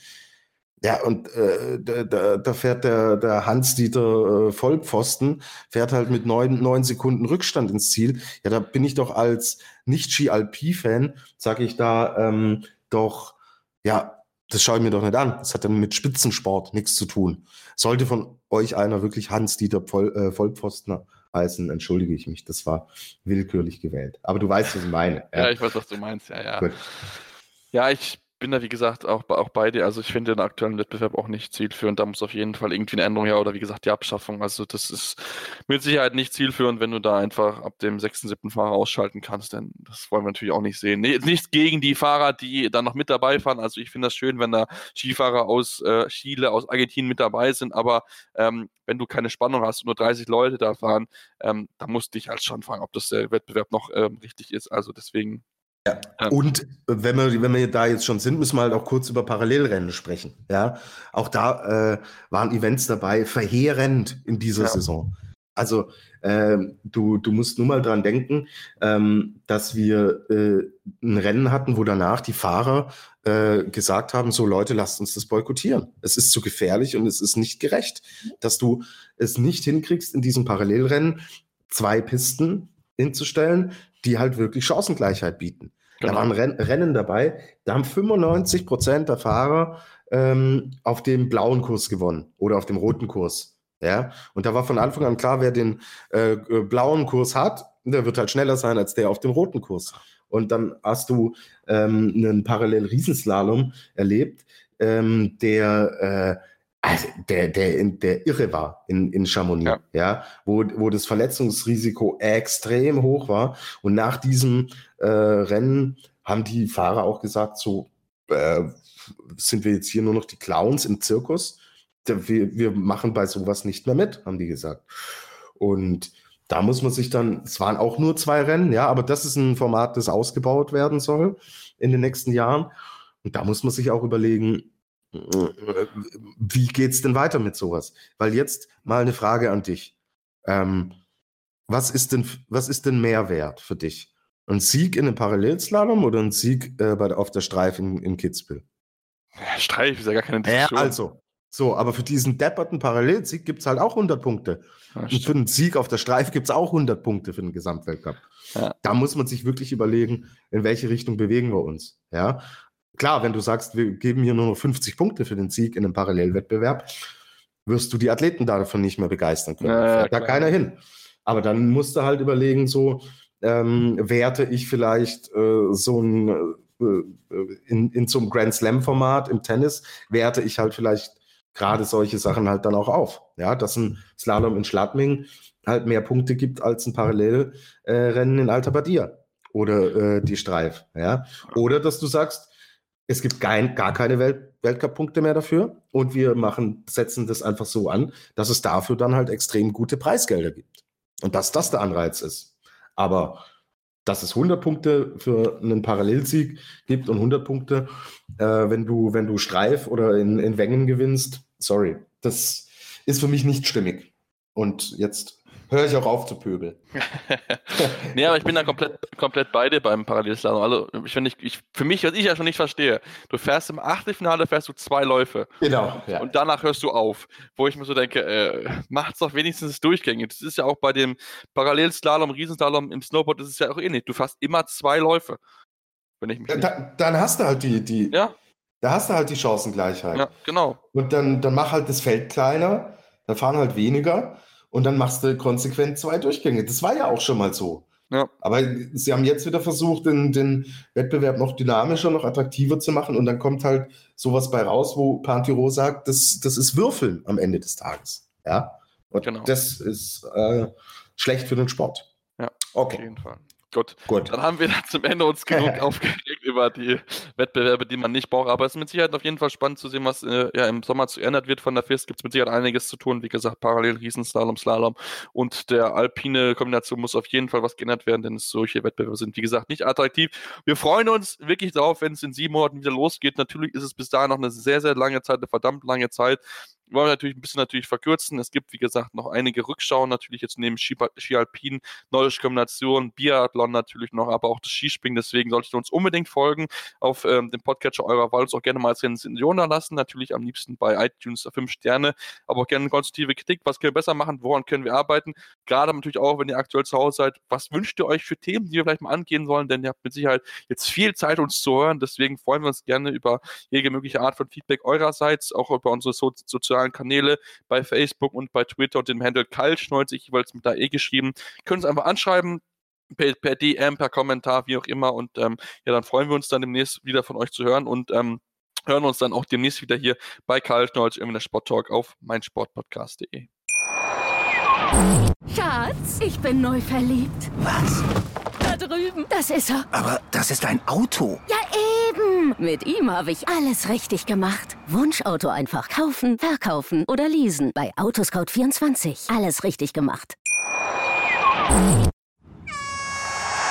ja, und äh, da, da fährt der, der Hans-Dieter äh, Vollpfosten, fährt halt mit neun, neun Sekunden Rückstand ins Ziel. Ja, da bin ich doch als Nicht-Ski-Alpi-Fan, sage ich da ähm, doch, ja, das schaue ich mir doch nicht an. Das hat dann mit Spitzensport nichts zu tun. Sollte von euch einer wirklich Hans-Dieter Voll, äh, Vollpfosten heißen, entschuldige ich mich. Das war willkürlich gewählt. Aber du weißt, was ich meine. Ja, ja ich weiß, was du meinst. Ja, ja. Gut. Ja, ich bin da, wie gesagt, auch, auch bei dir. Also ich finde den aktuellen Wettbewerb auch nicht zielführend. Da muss auf jeden Fall irgendwie eine Änderung her oder wie gesagt die Abschaffung. Also das ist mit Sicherheit nicht zielführend, wenn du da einfach ab dem 6., 7. Fahrer ausschalten kannst, denn das wollen wir natürlich auch nicht sehen. Nee, nichts gegen die Fahrer, die da noch mit dabei fahren. Also ich finde das schön, wenn da Skifahrer aus äh, Chile, aus Argentinien mit dabei sind, aber ähm, wenn du keine Spannung hast und nur 30 Leute da fahren, ähm, da musst du dich halt schon fragen, ob das der Wettbewerb noch ähm, richtig ist. Also deswegen ja. Und wenn wir, wenn wir da jetzt schon sind, müssen wir halt auch kurz über Parallelrennen sprechen. Ja, auch da äh, waren Events dabei, verheerend in dieser ja. Saison. Also äh, du, du musst nur mal dran denken, ähm, dass wir äh, ein Rennen hatten, wo danach die Fahrer äh, gesagt haben, so Leute, lasst uns das boykottieren. Es ist zu gefährlich und es ist nicht gerecht, dass du es nicht hinkriegst, in diesem Parallelrennen zwei Pisten hinzustellen, die halt wirklich Chancengleichheit bieten. Genau. Da waren Ren Rennen dabei, da haben 95 Prozent der Fahrer ähm, auf dem blauen Kurs gewonnen oder auf dem roten Kurs. Ja, und da war von Anfang an klar, wer den äh, blauen Kurs hat, der wird halt schneller sein als der auf dem roten Kurs. Und dann hast du ähm, einen Parallel-Riesenslalom erlebt, ähm, der, äh, also der, der, der irre war in, in Chamonix, ja. ja, wo, wo das Verletzungsrisiko extrem hoch war. Und nach diesem äh, Rennen haben die Fahrer auch gesagt, so äh, sind wir jetzt hier nur noch die Clowns im Zirkus. Wir, wir machen bei sowas nicht mehr mit, haben die gesagt. Und da muss man sich dann, es waren auch nur zwei Rennen, ja, aber das ist ein Format, das ausgebaut werden soll in den nächsten Jahren. Und da muss man sich auch überlegen, wie geht es denn weiter mit sowas? Weil jetzt mal eine Frage an dich. Ähm, was ist denn, was ist denn Mehrwert für dich? Ein Sieg in einem Parallelslalom oder ein Sieg äh, bei, auf der Streif in, in Kitzbühel? Ja, Streif ist ja gar keine Diskussion. Ja, also, so, aber für diesen depperten Parallelsieg gibt es halt auch 100 Punkte. Ja, und für einen Sieg auf der Streif gibt es auch 100 Punkte für den Gesamtweltcup. Ja. Da muss man sich wirklich überlegen, in welche Richtung bewegen wir uns. Ja, klar, wenn du sagst, wir geben hier nur noch 50 Punkte für den Sieg in einem Parallelwettbewerb, wirst du die Athleten davon nicht mehr begeistern können. Ja, da keiner hin. Aber dann musst du halt überlegen, so ähm, werte ich vielleicht äh, so ein äh, äh in, in so einem Grand Slam Format im Tennis, werte ich halt vielleicht gerade solche Sachen halt dann auch auf. Ja, dass ein Slalom in Schladming halt mehr Punkte gibt als ein Parallelrennen äh, in Alta Badia oder äh, die Streif. Ja, oder dass du sagst, es gibt kein, gar keine Welt, Weltcup-Punkte mehr dafür und wir machen, setzen das einfach so an, dass es dafür dann halt extrem gute Preisgelder gibt. Und dass das der Anreiz ist. Aber dass es 100 Punkte für einen Parallelsieg gibt und 100 Punkte, äh, wenn, du, wenn du Streif oder in, in Wengen gewinnst. Sorry, das ist für mich nicht stimmig. Und jetzt höre ich auch auf zu pöbeln. nee, aber ich bin da komplett, komplett bei dir beim Parallelslalom. Also, ich, ich, ich, für mich, was ich ja schon nicht verstehe, du fährst im Achtelfinale, fährst du zwei Läufe. Genau. Ja. Und danach hörst du auf. Wo ich mir so denke, äh, macht's doch wenigstens durchgängig. Das ist ja auch bei dem Parallelslalom, Riesenslalom im Snowboard, das ist ja auch ähnlich. Du fährst immer zwei Läufe. Wenn ich mich da, dann hast du halt die, die, ja. da hast du halt die Chancengleichheit. Ja, genau. Und dann, dann mach halt das Feld kleiner, dann fahren halt weniger und dann machst du konsequent zwei Durchgänge. Das war ja auch schon mal so. Ja. Aber sie haben jetzt wieder versucht, den, den Wettbewerb noch dynamischer, noch attraktiver zu machen. Und dann kommt halt sowas bei raus, wo Pantiro sagt, das, das ist Würfeln am Ende des Tages. Ja. Und genau. das ist äh, schlecht für den Sport. Ja, okay. auf jeden Fall. Gut. Gut. Dann haben wir dann zum Ende uns genug aufgeregt über die Wettbewerbe, die man nicht braucht. Aber es ist mit Sicherheit auf jeden Fall spannend zu sehen, was äh, ja, im Sommer zu ändert wird von der FIS. Gibt es mit Sicherheit einiges zu tun. Wie gesagt, parallel Riesenslalom, Slalom und der alpine Kombination muss auf jeden Fall was geändert werden, denn solche Wettbewerbe sind, wie gesagt, nicht attraktiv. Wir freuen uns wirklich darauf, wenn es in sieben Monaten wieder losgeht. Natürlich ist es bis dahin noch eine sehr, sehr lange Zeit, eine verdammt lange Zeit wollen wir natürlich ein bisschen natürlich verkürzen. Es gibt, wie gesagt, noch einige Rückschauen, natürlich jetzt neben Ski, Ski Alpin, Nordische Kombination, Biathlon natürlich noch, aber auch das Skispringen. Deswegen solltet ihr uns unbedingt folgen auf ähm, dem Podcatcher eurer Wahl. Uns auch gerne mal als Rezension da lassen. Natürlich am liebsten bei iTunes 5 Sterne, aber auch gerne konstruktive Kritik. Was können wir besser machen? Woran können wir arbeiten? Gerade natürlich auch, wenn ihr aktuell zu Hause seid. Was wünscht ihr euch für Themen, die wir vielleicht mal angehen sollen? Denn ihr habt mit Sicherheit jetzt viel Zeit, uns zu hören. Deswegen freuen wir uns gerne über jede mögliche Art von Feedback eurerseits, auch über unsere so sozialen Kanäle bei Facebook und bei Twitter und dem Handle Kalsch90 jeweils mit der E geschrieben. Können uns einfach anschreiben, per, per, DM, per Kommentar, wie auch immer. Und ähm, ja, dann freuen wir uns dann demnächst wieder von euch zu hören und ähm, hören uns dann auch demnächst wieder hier bei Karl in der Sport Talk auf meinsportpodcast.de. Schatz, ich bin neu verliebt. Was? Da drüben. Das ist er. Aber das ist ein Auto. Ja, eben. Mit ihm habe ich alles richtig gemacht. Wunschauto einfach kaufen, verkaufen oder leasen. Bei Autoscout24. Alles richtig gemacht.